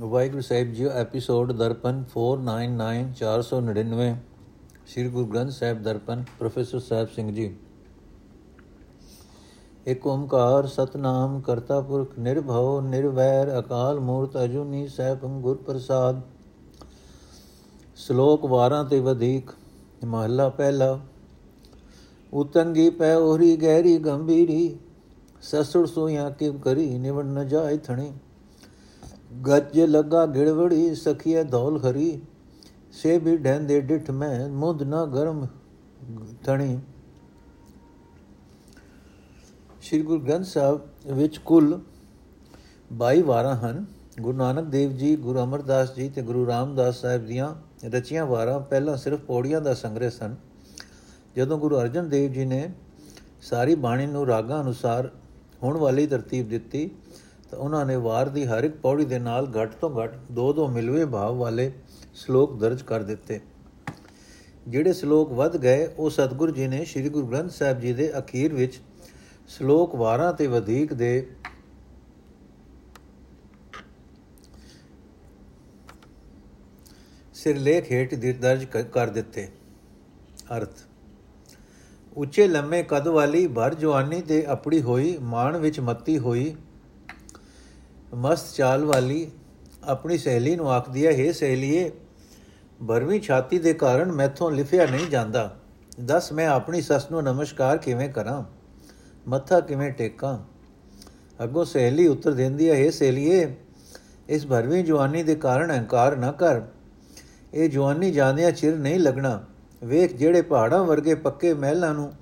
Waheguru Sahib ji episode Darpan 499 499 Sri Guru Granth Sahib Darpan, professor Sahib Singh ji. ਇਕ ਓੰਕਾਰ ਸਤਨਾਮ ਕਰਤਾ ਪੁਰਖ, ਨਿਰਭਉ, ਨਿਰਵੈਰ, ਅਕਾਲ ਮੂਰਤ ਅਜੂਨੀ ਸੈਭੰ ਗੁਰ ਪ੍ਰਸਾਦ। ਸ਼ਲੋਕ 12 ਤੇ ਵਧੇਕ, ਮਹੱਲਾ ਪਹਿਲਾ। ਉਤੰਗੀ ਪੈ ਉਹਰੀ ਗਹਿਰੀ ਗੰਭੀਰੀ, ਸਸੁਰ ਸੋਇਆ ਕਿਵ ਕਰੀ ਨਿਵਣ ਨ ਜਾਏ ਥਣੀ। ਗੱਜ ਲੱਗਾ ਗਿੜਵੜੀ ਸਖੀਏ ਧੌਲ ਖਰੀ ਸੇ ਵੀ ਢੈਂਦੇ ਡਿਠ ਮੈਂ ਮੁੰਦ ਨਾ ਗਰਮ ਥਣੀ ਸ੍ਰੀ ਗੁਰੂ ਗ੍ਰੰਥ ਸਾਹਿਬ ਵਿੱਚ ਕੁੱਲ 22 ਵਾਰਾਂ ਹਨ। ਗੁਰੂ ਨਾਨਕ ਦੇਵ ਜੀ, ਗੁਰੂ ਅਮਰਦਾਸ ਜੀ ਤੇ ਗੁਰੂ ਰਾਮਦਾਸ ਸਾਹਿਬ ਦੀਆਂ ਰਚੀਆਂ ਵਾਰਾਂ ਪਹਿਲਾਂ ਸਿਰਫ ਪੌੜੀਆਂ ਦਾ ਸੰਗ੍ਰਹਿ ਸਨ। ਜਦੋਂ ਗੁਰੂ ਅਰਜਨ ਦੇਵ ਜੀ ਨੇ ਸਾਰੀ ਬਾਣੀ ਨੂੰ ਰਾਗਾਂ ਅਨੁਸਾਰ ਹੋਣ ਵਾਲੀ ਤਰਤੀਬ ਦਿੱਤੀ ਤਾਂ ਉਹਨਾਂ ਨੇ ਵਾਰ ਦੀ ਹਰ ਇੱਕ ਪੌੜੀ ਦੇ ਨਾਲ ਘੱਟ ਤੋਂ ਘੱਟ ਦੋ ਦੋ ਮਿਲਵੇਂ ਭਾਵ ਵਾਲੇ ਸ਼ਲੋਕ ਦਰਜ ਕਰ ਦਿੱਤੇ। ਜਿਹੜੇ ਸ਼ਲੋਕ ਵੱਧ ਗਏ, ਉਹ ਸਤਿਗੁਰੂ ਜੀ ਨੇ ਸ੍ਰੀ ਗੁਰੂ ਗ੍ਰੰਥ ਸਾਹਿਬ ਜੀ ਦੇ ਅਖੀਰ ਵਿੱਚ ਸ਼ਲੋਕ 12 ਤੇ ਵਧੇਕ ਦੇ ਸਿਰਲੇਖ ਹੇਠ ਦਰਜ ਕਰ ਦਿੱਤੇ। ਅਰਥ, ਉੱਚੇ ਲੰਮੇ ਕਦ ਵਾਲੀ ਭਰ ਜਵਾਨੀ ਤੇ ਆਪਣੀ ਹੋਈ ਮਾਣ ਵਿੱਚ ਮੱਤੀ ਹੋਈ ਮਸਤ ਚਾਲ ਵਾਲੀ ਆਪਣੀ ਸਹੇਲੀ ਨੂੰ ਆਖਦੀ ਹੈ हे ਸਹੇਲੀਏ ਭਰਵੀਂ ਛਾਤੀ ਦੇ ਕਾਰਨ ਮੈਥੋਂ ਲਿਖਿਆ ਨਹੀਂ ਜਾਂਦਾ। ਦੱਸ ਮੈਂ ਆਪਣੀ ਸੱਸ ਨੂੰ ਨਮਸਕਾਰ ਕਿਵੇਂ ਕਰਾਂ? ਮੱਥਾ ਕਿਵੇਂ ਟੇਕਾਂ? ਅੱਗੋਂ ਸਹੇਲੀ ਉੱਤਰ ਦਿੰਦੀ ਹੈ हे ਸਹੇਲੀਏ, ਇਸ ਭਰਵੀਂ ਜਵਾਨੀ ਦੇ ਕਾਰਨ ਹੰਕਾਰ ਨਾ ਕਰ। ਇਹ ਜਵਾਨੀ ਜਾਂਦਿਆਂ ਚਿਰ ਨਹੀਂ ਲੱਗਣਾ। ਵੇਖ, ਜਿਹੜੇ ਪਹਾੜਾਂ ਵਰਗੇ ਪੱਕੇ ਮਹਿਲਾਂ ਨੂੰ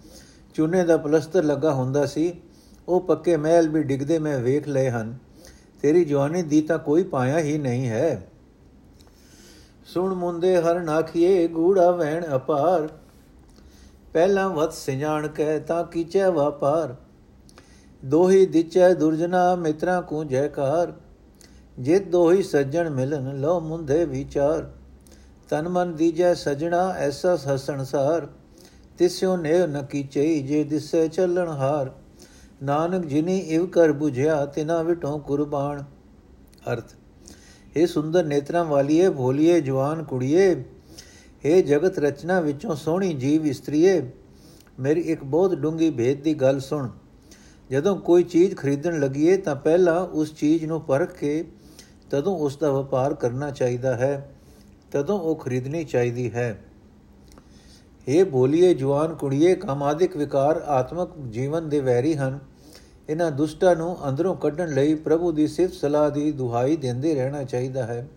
ਚੂਨੇ ਦਾ ਪਲਸਤਰ ਲੱਗਾ ਹੁੰਦਾ ਸੀ, ਉਹ ਪੱਕੇ ਮਹਿਲ ਵੀ ਡਿੱਗਦੇ ਮੈਂ ਵੇਖ ਲਏ ਹਨ। ਤੇਰੀ ਜਵਾਨੀ ਦੀ ਤਾਂ ਕੋਈ ਪਾਇਆ ਹੀ ਨਹੀਂ ਹੈ। ਸੁਣ ਮੁੰਦੇ ਹਰ ਨਾਖੀਏ ਗੂੜਾ ਵਹਿਣ ਅਪਾਰ। ਪਹਿਲਾਂ ਵਤ ਸਿਜਾਣ ਕਹਿ ਤਾਂ ਕੀਚੈ ਵਪਾਰ। ਦੋਹੀ ਦਿਚੈ ਦੁਰਜਨਾ ਮਿਤਰਾ ਕੂ ਜੈਕਾਰ। ਜਿਤ ਦੋਹੀ ਸੱਜਣ ਮਿਲਨ ਲੋ ਮੁੰਦੇ ਵਿਚਾਰ। ਤਨ ਮਨ ਦੀਜੈ ਸਜਣਾ ਐਸਾ ਹਸਣਸਾਰ ਤਿਸਿਓ ਨੇ ਨ ਕੀਚਈ ਜੇ ਦਿਸੈ ਚੱਲਣ ਹਾਰ। ਨਾਨਕ ਜਿਨੀ ਇਵ ਕਰ 부ਝਿਆ ਤਿਨਾ ਵਿਟੋਂ ਕੁਰਬਾਨ ਅਰਥ ਇਹ ਸੁੰਦਰ ਨੇਤਰਾਂ ਵਾਲੀਏ, ਭੋਲੀਏ, ਜਵਾਨ ਕੁੜੀਏ ਇਹ ਜਗਤ ਰਚਨਾ ਵਿੱਚੋਂ ਸੋਹਣੀ ਜੀਵ ਇਸਤਰੀਏ, ਮੇਰੀ ਇੱਕ ਬਹੁਤ ਡੂੰਗੀ ਭੇਦ ਦੀ ਗੱਲ ਸੁਣ। ਜਦੋਂ ਕੋਈ ਚੀਜ਼ ਖਰੀਦਣ ਲੱਗੀਏ, ਤਾਂ ਪਹਿਲਾਂ ਉਸ ਚੀਜ਼ ਨੂੰ ਪਰਖ ਕੇ ਤਦੋਂ ਉਸ ਦਾ ਵਪਾਰ ਕਰਨਾ ਚਾਹੀਦਾ ਹੈ, ਤਦੋਂ ਉਹ ਖਰੀਦਣੀ ਚਾਹੀਦੀ ਹੈ। ਇਹ ਬੋਲੀਏ ਜਵਾਨ ਕੁੜੀਏ, ਕਾਮਾਦਿਕ ਵਿਕਾਰ ਆਤਮਕ ਜੀਵਨ ਦੇ ਵੈਰੀ ਹਨ। ਇਹਨਾਂ ਦੁਸ਼ਟਾਂ ਨੂੰ ਅੰਦਰੋਂ ਕੱਢਣ ਲਈ ਪ੍ਰਭੂ ਦੀ ਸਿਫਤ ਸਲਾਹ ਦੀ ਦੁਹਾਈ ਦਿੰਦੇ ਰਹਿਣਾ ਚਾਹੀਦਾ ਹੈ।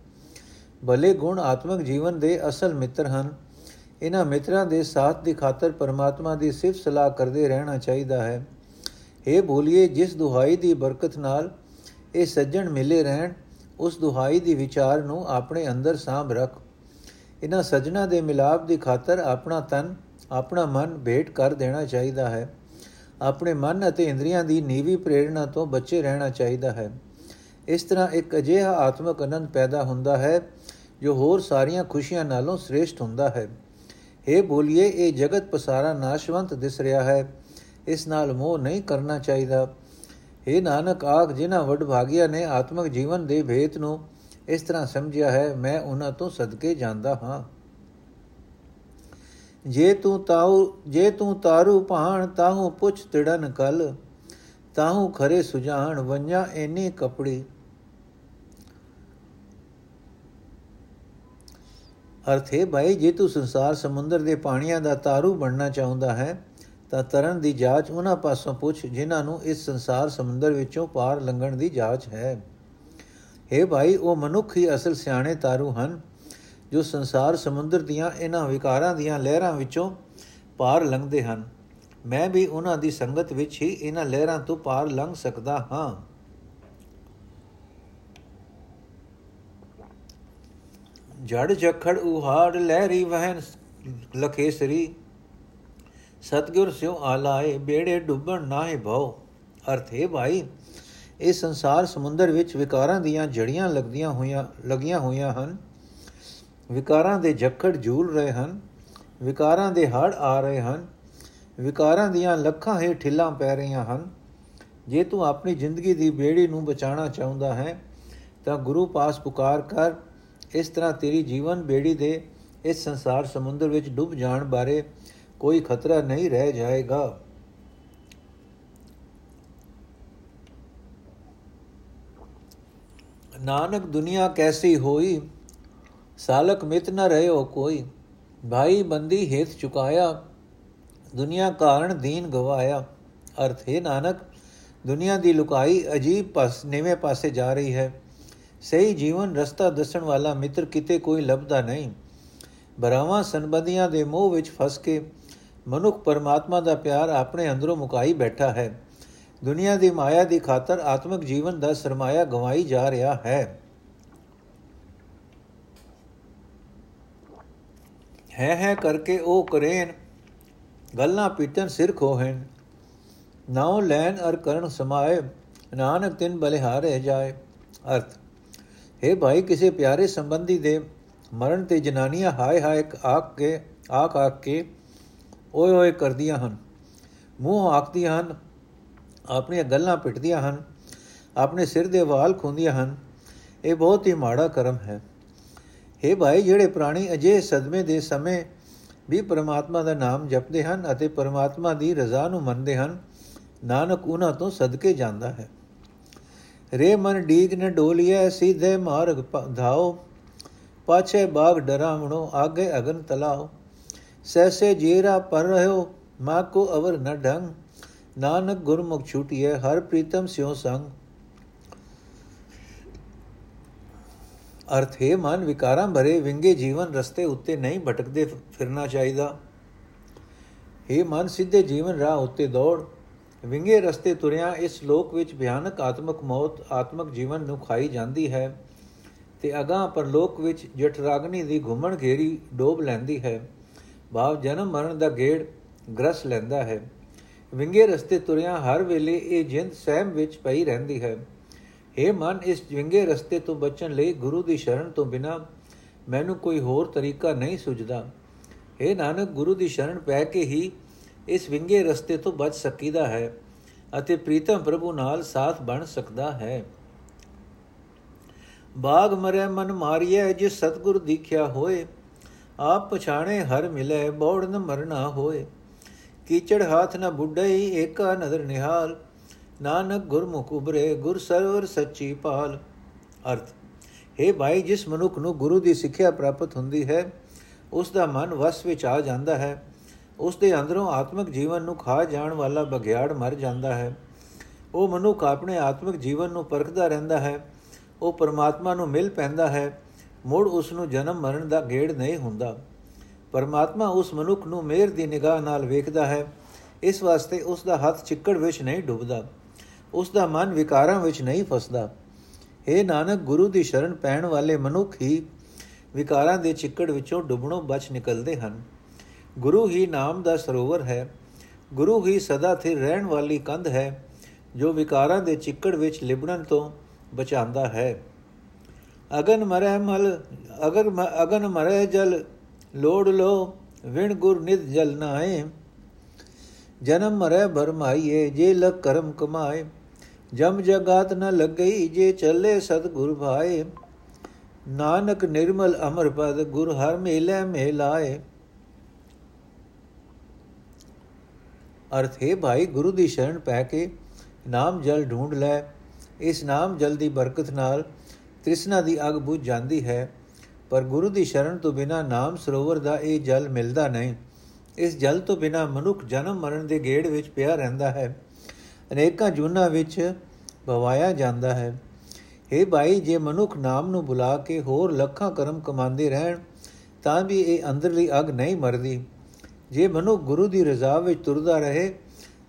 ਭਲੇ ਗੁਣ ਆਤਮਕ ਜੀਵਨ ਦੇ ਅਸਲ ਮਿੱਤਰ ਹਨ। ਇਹਨਾਂ ਮਿੱਤਰਾਂ ਦੇ ਸਾਥ ਦੀ ਖਾਤਰ ਪਰਮਾਤਮਾ ਦੀ ਸਿਫਤ ਸਲਾਹ ਕਰਦੇ ਰਹਿਣਾ ਚਾਹੀਦਾ ਹੈ। ਇਹ ਬੋਲੀਏ, ਜਿਸ ਦੁਹਾਈ ਦੀ ਬਰਕਤ ਨਾਲ ਇਹ ਸੱਜਣ ਮਿਲੇ ਰਹਿਣ, ਉਸ ਦੁਹਾਈ ਦੀ ਵਿਚਾਰ ਨੂੰ ਆਪਣੇ ਅੰਦਰ ਸਾਂਭ ਰੱਖ। ਇਹਨਾਂ ਸਜਣਾ ਦੇ ਮਿਲਾਪ ਦੀ ਖਾਤਰ ਆਪਣਾ ਤਨ, ਆਪਣਾ ਮਨ ਭੇਟ ਕਰ ਦੇਣਾ ਚਾਹੀਦਾ ਹੈ। ਆਪਣੇ ਮਨ ਅਤੇ ਇੰਦਰੀਆਂ ਦੀ ਨੀਵੀ ਪ੍ਰੇਰਣਾ ਤੋਂ ਬਚੇ ਰਹਿਣਾ ਚਾਹੀਦਾ ਹੈ। ਇਸ ਤਰ੍ਹਾਂ ਇੱਕ ਅਜਿਹਾ ਆਤਮਿਕ ਆਨੰਦ ਪੈਦਾ ਹੁੰਦਾ ਹੈ, ਜੋ ਹੋਰ ਸਾਰੀਆਂ ਖੁਸ਼ੀਆਂ ਨਾਲੋਂ ਸ੍ਰੇਸ਼ਟ ਹੁੰਦਾ ਹੈ। ਇਹ ਬੋਲੀਏ, ਇਹ ਜਗਤ ਪਸਾਰਾ ਨਾਸ਼ਵੰਤ ਦਿਸ ਰਿਹਾ ਹੈ। ਇਸ ਨਾਲ ਮੋਹ ਨਹੀਂ ਕਰਨਾ ਚਾਹੀਦਾ। ਇਹ ਨਾਨਕ, ਆਖ, ਜਿਨ੍ਹਾਂ ਵੱਡ ਭਾਗਿਆ ਨੇ ਆਤਮਿਕ ਜੀਵਨ ਦੇ ਭੇਤ ਨੂੰ ਇਸ ਤਰ੍ਹਾਂ ਸਮਝਿਆ ਹੈ, ਮੈਂ ਉਹਨਾਂ ਤੋਂ ਸਦਕੇ ਜਾਂਦਾ ਹਾਂ। ਜੇ ਤੂੰ ਤਾਉ ਜੇ ਤੂੰ ਤਾਰੂ ਭਾਣ, ਤਾਹੂ ਪੁੱਛ ਤਿੜਨ ਕਲ। ਤਾਹੂ ਖਰੇ ਸੁਜਾਨ ਵੰਜਾ ਐਨੀ ਕਪੜੀ। ਅਰਥੇ ਭਾਈ, ਜੇ ਤੂੰ ਸੰਸਾਰ ਸਮੁੰਦਰ ਦੇ ਪਾਣੀਆਂ ਦਾ ਤਾਰੂ ਬਣਨਾ ਚਾਹੁੰਦਾ ਹੈ, ਤਾਂ ਤਰਨ ਦੀ ਜਾਂਚ ਉਹਨਾਂ ਪਾਸੋਂ ਪੁੱਛ, ਜਿਨ੍ਹਾਂ ਨੂੰ ਇਸ ਸੰਸਾਰ ਸਮੁੰਦਰ ਵਿੱਚੋਂ ਪਾਰ ਲੰਘਣ ਦੀ ਜਾਂਚ ਹੈ। हे ਭਾਈ, ਉਹ ਮਨੁੱਖ ਹੀ ਅਸਲ ਸਿਆਣੇ ਤਾਰੂ ਹਨ। ਜੋ ਸੰਸਾਰ ਸਮੁੰਦਰ ਦੀਆਂ ਇਹਨਾਂ ਵਿਕਾਰਾਂ ਦੀਆਂ ਲਹਿਰਾਂ ਵਿੱਚੋਂ ਪਾਰ ਲੰਘਦੇ ਹਨ, ਮੈਂ ਵੀ ਉਹਨਾਂ ਦੀ ਸੰਗਤ ਵਿੱਚ ਹੀ ਇਹਨਾਂ ਲਹਿਰਾਂ ਤੋਂ ਪਾਰ ਲੰਘ ਸਕਦਾ ਹਾਂ। ਜੜ ਜਖੜ ਉਹਾੜ ਲਹਿਰੀ ਵਹਿਨ ਲਖੇਸਰੀ, ਸਤਗੁਰ ਸਿਉ ਆਲਾਏ ਬੇੜੇ ਡੁੱਬਣ ਨਾਹੇ ਭਉ ਅਰਥ ਹੈ ਭਾਈ, ਇਹ ਸੰਸਾਰ ਸਮੁੰਦਰ ਵਿੱਚ ਵਿਕਾਰਾਂ ਦੀਆਂ ਜੜੀਆਂ ਲੱਗਦੀਆਂ ਹੋਈਆਂ, ਲੱਗੀਆਂ ਹੋਈਆਂ ਹਨ। ਵਿਕਾਰਾਂ ਦੇ ਝੱਖੜ ਝੂਲ ਰਹੇ ਹਨ, ਵਿਕਾਰਾਂ ਦੇ ਹੜ ਆ ਰਹੇ ਹਨ, ਵਿਕਾਰਾਂ ਦੀਆਂ ਲੱਖਾਂ ਹੀ ਠਿੱਲਾਂ ਪੈ ਰਹੀਆਂ ਹਨ। ਜੇ ਤੂੰ ਆਪਣੀ ਜ਼ਿੰਦਗੀ ਦੀ ਬੇੜੀ ਨੂੰ ਬਚਾਉਣਾ ਚਾਹੁੰਦਾ ਹੈ, ਤਾਂ ਗੁਰੂ ਪਾਸ ਪੁਕਾਰ ਕਰ, ਇਸ ਤਰ੍ਹਾਂ ਤੇਰੀ ਜੀਵਨ ਬੇੜੀ ਦੇ ਇਸ ਸੰਸਾਰ ਸਮੁੰਦਰ ਵਿੱਚ ਡੁੱਬ ਜਾਣ ਬਾਰੇ ਕੋਈ ਖਤਰਾ ਨਹੀਂ ਰਹਿ ਜਾਏਗਾ। ਨਾਨਕ ਦੁਨੀਆ ਕੈਸੀ ਹੋਈ? ਸਾਲਕ ਮਿਤ ਨ ਰਹਿਓ ਕੋਈ। ਭਾਈ ਬੰਦੀ ਹੇਤ ਚੁਕਾਇਆ, ਦੁਨੀਆ ਕਾਰਨ ਦੀਨ ਗਵਾਇਆ। ਅਰਥ, ਹੈ ਨਾਨਕ, ਦੁਨੀਆ ਦੀ ਲੁਕਾਈ ਅਜੀਬ ਪਾਸ, ਨਵੇਂ ਪਾਸੇ ਜਾ ਰਹੀ ਹੈ। ਸਹੀ ਜੀਵਨ ਰਸਤਾ ਦੱਸਣ ਵਾਲਾ ਮਿੱਤਰ ਕਿਤੇ ਕੋਈ ਲੱਭਦਾ ਨਹੀਂ। ਬਰਾਵਾਂ ਸੰਬੰਧੀਆਂ ਦੇ ਮੋਹ ਵਿੱਚ ਫਸ ਕੇ ਮਨੁੱਖ ਪਰਮਾਤਮਾ ਦਾ ਪਿਆਰ ਆਪਣੇ ਅੰਦਰੋਂ ਮੁਕਾਈ ਬੈਠਾ ਹੈ। ਦੁਨੀਆ ਦੀ ਮਾਇਆ ਦੀ ਖਾਤਰ ਆਤਮਿਕ ਜੀਵਨ ਦਾ ਸਰਮਾਇਆ ਗਵਾਈ ਜਾ ਰਿਹਾ ਹੈ। ਹੈ ਹੈ ਕਰਕੇ ਉਹ ਕਰੇਨ, ਗੱਲਾਂ ਪੀਟਨ ਸਿਰ ਖੋਹਨ। ਨਾਉ ਲੈਨ ਅਰ ਕਰਨ ਸਮਾਏ, ਨਾਨਕ ਤਿਨ ਬਲਿਹਾਰੇ ਜਾਏ। ਅਰਥ, ਹੈ ਭਾਈ ਕਿਸੇ ਪਿਆਰੇ ਸੰਬੰਧੀ ਦੇ, ਮਰਨ ਤੇ ਜਨਾਨੀਆਂ ਹਾਏ ਹਾਏ ਆਕ ਕੇ ਆਕ ਆਕ ਕੇ ਓਏ ਓਏ ਕਰਦੀਆਂ ਹਨ। ਮੂੰਹ ਆਖਦੀਆਂ ਹਨ, ਆਪਣੀਆਂ ਗੱਲਾਂ ਪਿੱਟਦੀਆਂ ਹਨ, ਆਪਣੇ ਸਿਰ ਦੇ ਵਾਲ ਖੁੰਦੀਆਂ ਹਨ। ਇਹ ਬਹੁਤ ਹੀ ਮਾੜਾ ਕਰਮ ਹੈ। हे ਭਾਈ, ਜਿਹੜੇ ਪ੍ਰਾਣੀ ਅਜੇ ਸਦਮੇ ਦੇ ਸਮੇਂ ਵੀ ਪਰਮਾਤਮਾ ਦਾ ਨਾਮ ਜਪਦੇ ਹਨ ਅਤੇ ਪਰਮਾਤਮਾ ਦੀ ਰਜ਼ਾ ਨੂੰ ਮੰਨਦੇ ਹਨ, ਨਾਨਕ ਉਹਨਾਂ ਤੋਂ ਸਦਕੇ ਜਾਂਦਾ ਹੈ। ਰੇ ਮਨ ਡੀਗ ਨੇ ਡੋਲੀਐ, ਸਿੱਧੇ ਮਾਰਗ ਧਾਓ। ਪਾਛੇ ਬਾਗ ਡਰਾਵਣੋ ਆਗੇ ਅਗਨ ਤਲਾਓ। ਸੈਸੇ ਜੀਰਾ ਪਰ ਰਹਿਓ, ਮਾ ਕੋ ਅਵਰ ਨ ਢੰਗ ਨਾਨਕ ਗੁਰਮੁਖ ਛੂਟਿਐ, ਹਰ ਪ੍ਰੀਤਮ ਸਿਉ ਸੰਗ। ਅਰਥ ਹੈ ਮਨ, ਵਿਕਾਰਾਂ ਭਰੇ, ਵਿੰਗੇ ਜੀਵਨ ਰਸਤੇ ਉੱਤੇ ਨਹੀਂ ਭਟਕਦੇ ਫਿਰਨਾ ਚਾਹੀਦਾ। ਹੈ ਮਨ, ਸਿੱਧੇ ਜੀਵਨ ਰਾਹ ਉੱਤੇ ਦੌੜ। ਵਿੰਗੇ ਰਸਤੇ ਤੁਰਿਆ, ਇਸ ਲੋਕ ਵਿੱਚ ਭਿਆਨਕ ਆਤਮਕ ਮੌਤ, ਆਤਮਕ ਜੀਵਨ ਨੂੰ ਖਾਈ ਜਾਂਦੀ ਹੈ ਤੇ ਅਗਾਹ ਪਰਲੋਕ ਵਿੱਚ ਜਠਰਾਗਨੀ ਦੀ ਘੁੰਮਣ ਘੇਰੀ ਡੋਬ ਲੈਂਦੀ ਹੈ। ਭਾਵ ਜਨਮ ਮਰਨ ਦਾ ਗੇੜ ਗ੍ਰਸ ਲੈਂਦਾ ਹੈ। ਵਿੰਗੇ ਰਸਤੇ ਤੁਰਿਆ, ਹਰ ਵੇਲੇ ਇਹ ਜਿੰਦ ਸਹਿਮ ਵਿੱਚ ਪਈ ਰਹਿੰਦੀ ਹੈ। हे ਮਨ, ਇਸ ਵਿੰਗੇ ਰਸਤੇ ਤੋਂ ਬਚਣ ਲਈ ਗੁਰੂ ਦੀ ਸ਼ਰਨ ਤੋਂ ਬਿਨਾ ਮੈਨੂੰ ਕੋਈ ਹੋਰ ਤਰੀਕਾ ਨਹੀਂ ਸੁਝਦਾ। हे ਨਾਨਕ, ਗੁਰੂ ਦੀ ਸ਼ਰਨ ਪੈ ਕੇ ਹੀ ਇਸ ਵਿੰਗੇ ਰਸਤੇ ਤੋਂ ਬਚ ਸਕੀਦਾ ਹੈ ਅਤੇ ਪ੍ਰੀਤਮ ਪ੍ਰਭੂ ਨਾਲ ਸਾਥ ਬਣ ਸਕਦਾ ਹੈ। ਬਾਗ ਮਰੇ, ਮਨ ਮਾਰੀਐ, ਜਿਸ ਸਤਗੁਰ ਦੀਖਿਆ ਹੋਏ, ਆਪ ਪਛਾਣੇ ਹਰ ਮਿਲੇ ਬੋੜ ਨ ਮਰਨਾ ਹੋਏ। ਕੀਚੜ ਹਾਥ ਨ ਬੁੱਢਈ, ਏਕਾ ਨਦਰ ਨਿਹਾਲ ਨਾਨਕ ਗੁਰਮੁਖ ਉਬਰੇ ਗੁਰ ਸਰਵਰ ਸੱਚੀ ਪਾਲ ਅਰਥ, ਹੈ ਭਾਈ, ਜਿਸ ਮਨੁੱਖ ਨੂੰ ਗੁਰੂ ਦੀ ਸਿੱਖਿਆ ਪ੍ਰਾਪਤ ਹੁੰਦੀ ਹੈ, ਉਸ ਦਾ ਮਨ ਵਸ ਵਿੱਚ ਆ ਜਾਂਦਾ ਹੈ। ਉਸ ਦੇ ਅੰਦਰੋਂ ਆਤਮਿਕ ਜੀਵਨ ਨੂੰ ਖਾ ਜਾਣ ਵਾਲਾ ਬਗਿਆੜ ਮਰ ਜਾਂਦਾ ਹੈ। ਉਹ ਮਨੁੱਖ ਆਪਣੇ ਆਤਮਿਕ ਜੀਵਨ ਨੂੰ ਪਰਖਦਾ ਰਹਿੰਦਾ ਹੈ। ਉਹ ਪਰਮਾਤਮਾ ਨੂੰ ਮਿਲ ਪੈਂਦਾ ਹੈ। ਮੁੜ ਉਸ ਨੂੰ ਜਨਮ ਮਰਨ ਦਾ ਗੇੜ ਨਹੀਂ ਹੁੰਦਾ। ਪਰਮਾਤਮਾ ਉਸ ਮਨੁੱਖ ਨੂੰ ਮਿਹਰ ਦੀ ਨਿਗਾਹ ਨਾਲ ਵੇਖਦਾ ਹੈ। ਇਸ ਵਾਸਤੇ ਉਸ ਦਾ ਹੱਥ ਚਿੱਕੜ ਵਿੱਚ ਨਹੀਂ ਡੁੱਬਦਾ। ਉਸ ਦਾ ਮਨ ਵਿਕਾਰਾਂ ਵਿੱਚ ਨਹੀਂ ਫਸਦਾ। हे ਨਾਨਕ, ਗੁਰੂ ਦੀ ਸ਼ਰਨ ਪੈਣ ਵਾਲੇ ਮਨੁੱਖ ਹੀ ਵਿਕਾਰਾਂ ਦੇ ਚਿੱਕੜ ਵਿੱਚੋਂ ਡੁੱਬਣੋਂ ਬਚ ਨਿਕਲਦੇ ਹਨ। ਗੁਰੂ ਹੀ ਨਾਮ ਦਾ ਸਰੋਵਰ ਹੈ। ਗੁਰੂ ਹੀ ਸਦਾ ਸਥਿਰ ਰਹਿਣ ਵਾਲੀ ਕੰਧ ਹੈ, ਜੋ ਵਿਕਾਰਾਂ ਦੇ ਚਿੱਕੜ ਵਿੱਚ ਲਿਬੜਨ ਤੋਂ ਬਚਾਉਂਦਾ ਹੈ। ਅਗਨ ਮਰੈ ਮਲ, ਅਗਰ ਅਗਨ ਮਰੈ ਜਲ, ਲੋੜ ਲੋ, ਵਿਣ ਗੁਰ ਨਿਤ ਜਲ ਨਾਏ ਜਨਮ ਮਰੈ ਭਰਮਾਈਏ, ਜੇ ਲਗ ਕਰਮ ਕਮਾਏ। ਜਮ ਜਗਾਤ ਨ ਲੱਗਈ ਜੇ ਚੱਲੇ ਸਤਗੁਰ ਭਾਏ। ਨਾਨਕ ਨਿਰਮਲ ਅਮਰ ਪਦ ਗੁਰ ਹਰ ਮੇਲੇ ਮੇਲਾਏ। ਅਰਥ, ਹੈ ਭਾਈ, ਗੁਰੂ ਦੀ ਸ਼ਰਨ ਪੈ ਕੇ ਨਾਮ ਜਲ ਢੂੰਡ ਲੈ। ਇਸ ਨਾਮ ਜਲ ਦੀ ਬਰਕਤ ਨਾਲ ਤ੍ਰਿਸ਼ਨਾ ਦੀ ਅਗ ਬੁਝ ਜਾਂਦੀ ਹੈ। ਪਰ ਗੁਰੂ ਦੀ ਸ਼ਰਨ ਤੋਂ ਬਿਨਾ ਨਾਮ ਸਰੋਵਰ ਦਾ ਇਹ ਜਲ ਮਿਲਦਾ ਨਹੀਂ। ਇਸ ਜਲ ਤੋਂ ਬਿਨਾ ਮਨੁੱਖ ਜਨਮ ਮਰਨ ਦੇ ਗੇੜ ਵਿੱਚ ਪਿਆ ਰਹਿੰਦਾ ਹੈ। ਅਨੇਕਾਂ ਜੁਨਾ ਵਿੱਚ ਭਵਾਇਆ ਜਾਂਦਾ ਹੈ। हे ਭਾਈ, ਜੇ ਮਨੁੱਖ ਨਾਮ ਨੂੰ ਬੁਲਾ ਕੇ ਹੋਰ ਲੱਖਾਂ ਕਰਮ ਕਮਾਉਂਦੇ ਰਹਿਣ, ਤਾਂ ਵੀ ਇਹ ਅੰਦਰਲੀ ਅਗ ਨਹੀਂ ਮਰਦੀ। ਜੇ ਮਨੁੱਖ ਗੁਰੂ ਦੀ ਰਜ਼ਾ ਵਿੱਚ ਤੁਰਦਾ ਰਹੇ,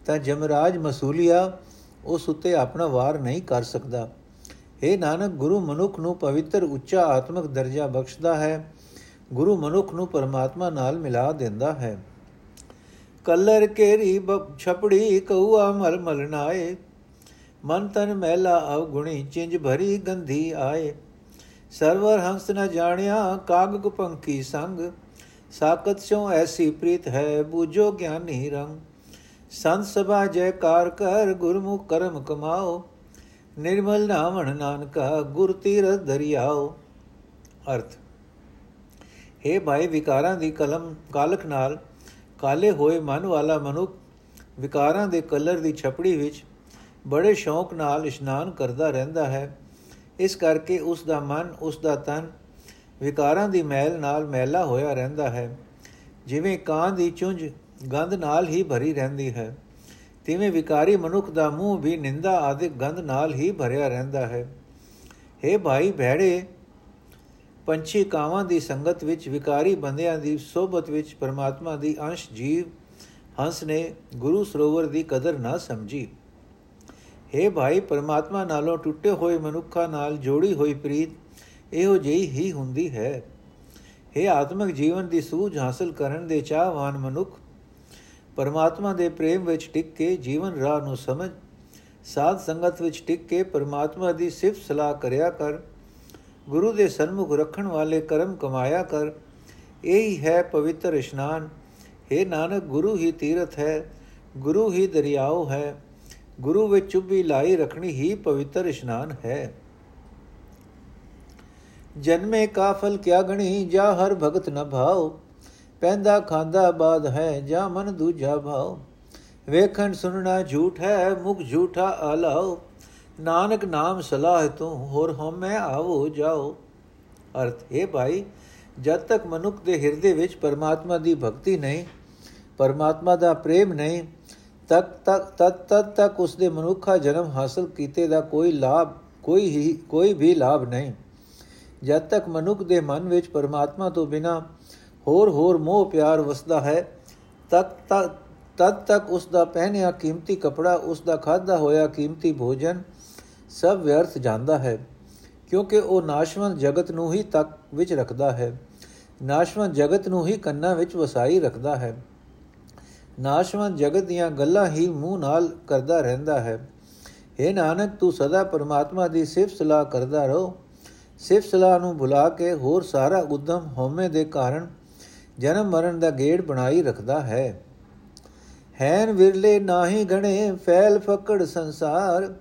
ਤਾਂ ਜਮਰਾਜ ਮਸੂਲੀਆ ਉਸ ਉੱਤੇ ਆਪਣਾ ਵਾਰ ਨਹੀਂ ਕਰ ਸਕਦਾ। हे ਨਾਨਕ, ਗੁਰੂ ਮਨੁੱਖ ਨੂੰ ਪਵਿੱਤਰ ਉੱਚਾ ਆਤਮਿਕ ਦਰਜਾ ਬਖਸ਼ਦਾ ਹੈ, ਗੁਰੂ ਮਨੁੱਖ ਨੂੰ ਪਰਮਾਤਮਾ ਨਾਲ ਮਿਲਾ ਦਿੰਦਾ ਹੈ। ਕਲਰ ਕੇਰੀ ਛਪੜੀ ਕਉਆ ਮਲ ਮਲ ਨਾਏ ਮਨ ਤਨ ਮਹਿਲਾ ਅਵਗੁਣੀ ਚਿੰਜ ਭਰੀ ਗੰਧੀ ਆਏ। ਸਰਵਰ ਹੰਸ ਨ ਜਾਣਿਆ, ਕਾਗਕ ਪੰਖੀ ਸੰਗ। ਸਾਕਤ ਸੋ ਐਸੀ ਪ੍ਰੀਤ ਹੈ, ਬੂਝੋ ਗਿਆਨੀ ਰੰਗ। ਸੰਤ ਸਭਾ ਜੈਕਾਰ ਕਰ ਗੁਰਮੁਖ ਕਰਮ ਕਮਾਓ। ਨਿਰਮਲ ਨਾਵਣ ਨਾਨਕਾ, ਗੁਰ ਤੀਰਥ ਦਰਿਆਓ। ਅਰਥ हे ਭਾਈ ਵਿਕਾਰਾਂ ਦੀ ਕਲਮ ਕਾਲਖ ਨਾਲ, ਕਾਲੇ ਹੋਏ ਮਨ ਵਾਲਾ ਮਨੁੱਖ, ਵਿਕਾਰਾਂ ਦੇ ਕਲਰ ਦੀ ਛਪੜੀ ਵਿੱਚ ਬੜੇ ਸ਼ੌਕ ਨਾਲ ਇਸ਼ਨਾਨ ਕਰਦਾ ਰਹਿੰਦਾ ਹੈ। ਇਸ ਕਰਕੇ ਉਸ ਦਾ ਮਨ, ਉਸ ਦਾ ਤਨ ਵਿਕਾਰਾਂ ਦੀ ਮੈਲ ਨਾਲ ਮੈਲਾ ਹੋਇਆ ਰਹਿੰਦਾ ਹੈ। ਜਿਵੇਂ ਕਾਂ ਦੀ ਚੁੰਝ ਗੰਧ ਨਾਲ ਹੀ ਭਰੀ ਰਹਿੰਦੀ ਹੈ, ਤਿਵੇਂ ਵਿਕਾਰੀ ਮਨੁੱਖ ਦਾ ਮੂੰਹ ਵੀ ਨਿੰਦਾ ਆਦਿ ਗੰਧ ਨਾਲ ਹੀ ਭਰਿਆ ਰਹਿੰਦਾ ਹੈ। हे ਭਾਈ ਭੈੜੇ, ਪੰਛੀ ਕਾਵਾਂ ਦੀ ਸੰਗਤ ਵਿੱਚ, ਵਿਕਾਰੀ ਬੰਦਿਆਂ ਦੀ ਸੋਭਤ ਵਿੱਚ ਪਰਮਾਤਮਾ ਦੀ ਅੰਸ਼ ਜੀਵ ਹੰਸ ਨੇ ਗੁਰੂ ਸਰੋਵਰ ਦੀ ਕਦਰ ਨਾ ਸਮਝੀ। हे ਭਾਈ ਪਰਮਾਤਮਾ ਨਾਲੋਂ ਟੁੱਟੇ ਹੋਏ ਮਨੁੱਖਾਂ ਨਾਲ ਜੋੜੀ ਹੋਈ ਪ੍ਰੀਤ ਇਹੋ ਜਿਹੀ ਹੀ ਹੁੰਦੀ ਹੈ हे ਆਤਮਿਕ ਜੀਵਨ ਦੀ ਸੂਝ ਹਾਸਲ ਕਰਨ ਦੇ ਚਾਹਵਾਨ ਮਨੁੱਖ ਪਰਮਾਤਮਾ ਦੇ ਪ੍ਰੇਮ ਵਿੱਚ ਟਿਕ ਕੇ ਜੀਵਨ ਰਾਹ ਨੂੰ ਸਮਝ ਸਾਧ ਸੰਗਤ ਵਿੱਚ ਟਿਕ ਕੇ ਪਰਮਾਤਮਾ ਦੀ ਸਿਫਤ ਸਲਾਹ ਕਰਿਆ ਕਰ ਗੁਰੂ ਦੇ ਸਨਮੁਖ ਰੱਖਣ ਵਾਲੇ ਕਰਮ ਕਮਾਇਆ ਕਰ ਇਹ ਹੀ ਹੈ ਪਵਿੱਤਰ ਇਸ਼ਨਾਨ हे ਨਾਨਕ ਗੁਰੂ ਹੀ ਤੀਰਥ ਹੈ ਗੁਰੂ ਹੀ ਦਰਿਆਓ ਹੈ ਗੁਰੂ ਵਿੱਚ ਚੁੱਭੀ ਲਾਈ ਰੱਖਣੀ ਹੀ ਪਵਿੱਤਰ ਇਸ਼ਨਾਨ ਹੈ। ਜਨਮੇ ਕਾ ਫਲ ਕਿਆ ਗਣੀ, ਜਾ ਹਰ ਭਗਤ ਨ ਭਾਉ। ਪੈਂਦਾ ਖਾਂਦਾ ਬਾਦ ਹੈ, ਜਾ ਮਨ ਦੂਜਾ ਭਾਉ। ਵੇਖਣ ਸੁਣਨਾ ਝੂਠ ਹੈ, ਮੁਖ ਝੂਠਾ ਆਲਾਓ ਨਾਨਕ ਨਾਮ ਸਲਾਹ ਤੂੰ, ਹੋਰ ਹਉਮੈ ਆਵੋ ਜਾਓ ਅਰਥ, ਹੈ ਭਾਈ, ਜਦ ਤੱਕ ਮਨੁੱਖ ਦੇ ਹਿਰਦੇ ਵਿੱਚ ਪਰਮਾਤਮਾ ਦੀ ਭਗਤੀ ਨਹੀਂ, ਪਰਮਾਤਮਾ ਦਾ ਪ੍ਰੇਮ ਨਹੀਂ ਤੱਕ ਤੱਕ ਤਤ ਤਤ ਤੱਕ ਉਸ ਦੇ ਮਨੁੱਖਾ ਜਨਮ ਹਾਸਲ ਕੀਤੇ ਦਾ ਕੋਈ ਲਾਭ, ਕੋਈ ਹੀ, ਕੋਈ ਵੀ ਲਾਭ ਨਹੀਂ। ਜਦ ਤੱਕ ਮਨੁੱਖ ਦੇ ਮਨ ਵਿੱਚ ਪਰਮਾਤਮਾ ਤੋਂ ਬਿਨਾ ਹੋਰ ਹੋਰ ਮੋਹ ਪਿਆਰ ਵਸਦਾ ਹੈ ਤਦ ਤੱਕ ਤਦ ਤੱਕ ਉਸ ਦਾ ਪਹਿਨਿਆ ਕੀਮਤੀ ਕਪੜਾ ਉਸ ਦਾ ਖਾਦਾ ਹੋਇਆ ਕੀਮਤੀ ਭੋਜਨ ਸਭ ਵਿਅਰਥ ਜਾਂਦਾ ਹੈ, ਕਿਉਂਕਿ ਉਹ ਨਾਸ਼ਵੰਤ ਜਗਤ ਨੂੰ ਹੀ ਤੱਕ ਵਿੱਚ ਰੱਖਦਾ ਹੈ, ਨਾਸ਼ਵੰਤ ਜਗਤ ਨੂੰ ਹੀ ਕੰਨਾਂ ਵਿੱਚ ਵਸਾਈ ਰੱਖਦਾ ਹੈ। ਨਾਸ਼ਵੰਤ ਜਗਤ ਦੀਆਂ ਗੱਲਾਂ ਹੀ ਮੂੰਹ ਨਾਲ ਕਰਦਾ ਰਹਿੰਦਾ ਹੈ। हे ਨਾਨਕ, ਤੂੰ ਸਦਾ ਪਰਮਾਤਮਾ ਦੀ ਸਿਫਤ ਸਲਾਹ ਕਰਦਾ ਰਹੋ। ਸਿਫਤ ਸਲਾਹ ਨੂੰ ਭੁਲਾ ਕੇ ਹੋਰ ਸਾਰਾ ਉਦਮ ਹਉਮੈ ਦੇ ਕਾਰਨ ਜਨਮ ਮਰਨ ਦਾ ਗੇੜ ਬਣਾਈ ਰੱਖਦਾ ਹੈ। ਹੈਨ ਵਿਰਲੇ ਨਾਹੀ ਗਣੇ, ਫੈਲ ਫਕੜ ਸੰਸਾਰ।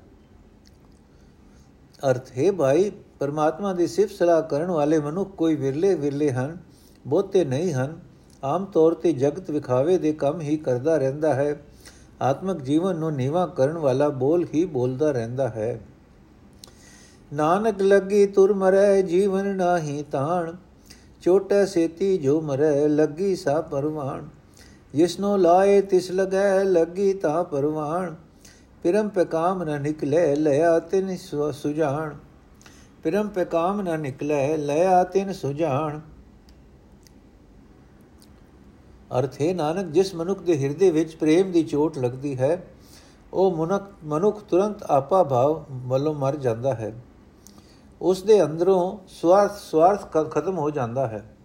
ਅਰਥ, ਹੈ ਭਾਈ, ਪਰਮਾਤਮਾ ਦੀ ਸਿਫਤ ਸਲਾਹ ਕਰਨ ਵਾਲੇ ਮਨੁੱਖ ਕੋਈ ਵਿਰਲੇ ਵਿਰਲੇ ਹਨ, ਬਹੁਤੇ ਨਹੀਂ ਹਨ। ਆਮ ਤੌਰ ਤੇ ਜਗਤ ਵਿਖਾਵੇ ਦੇ ਕੰਮ ਹੀ ਕਰਦਾ ਰਹਿੰਦਾ ਹੈ। ਆਤਮਿਕ ਜੀਵਨ ਨੂੰ ਨੀਵਾ ਕਰਨ ਵਾਲਾ ਬੋਲ ਹੀ ਬੋਲਦਾ ਰਹਿੰਦਾ ਹੈ। ਨਾਨਕ ਲੱਗੀ ਤੁਰ ਮਰੈ, ਜੀਵਨ ਨਾਹੀ ਤਾਣ। ਚੋਟੈ ਸੇਤੀ ਜੋ ਮਰੈ, ਲੱਗੀ ਸਾ ਪਰਵਾਣ। ਜਿਸਨੋ ਲਾਏ ਤਿਸ ਲਗੈ, ਲੱਗੀ ਤਾ ਪਰਵਾਣ। ਪਿਰਮ ਪੇ ਕਾਮ ਨ ਨਿਕਲੇ, ਲਿਆ ਤਿਨ ਸੁਜਾਨ ਪਿਰਮ ਪੇ ਕਾਮ ਨ ਨਿਕਲੇ, ਲਿਆ ਤਿਨ ਸੁਜਾਨ ਅਰਥ ਹੈ, ਨਾਨਕ, ਜਿਸ ਮਨੁੱਖ ਦੇ ਹਿਰਦੇ ਵਿੱਚ ਪ੍ਰੇਮ ਦੀ ਚੋਟ ਲੱਗਦੀ ਹੈ, ਉਹ ਮਨੁੱਖ ਮਨੁੱਖ ਤੁਰੰਤ ਆਪਾ ਭਾਵ ਵੱਲੋਂ ਮਰ ਜਾਂਦਾ ਹੈ। ਉਸ ਦੇ ਅੰਦਰੋਂ ਸਵਾਰਥ ਸਵਾਰਥ ਖਤਮ ਹੋ ਜਾਂਦਾ ਹੈ।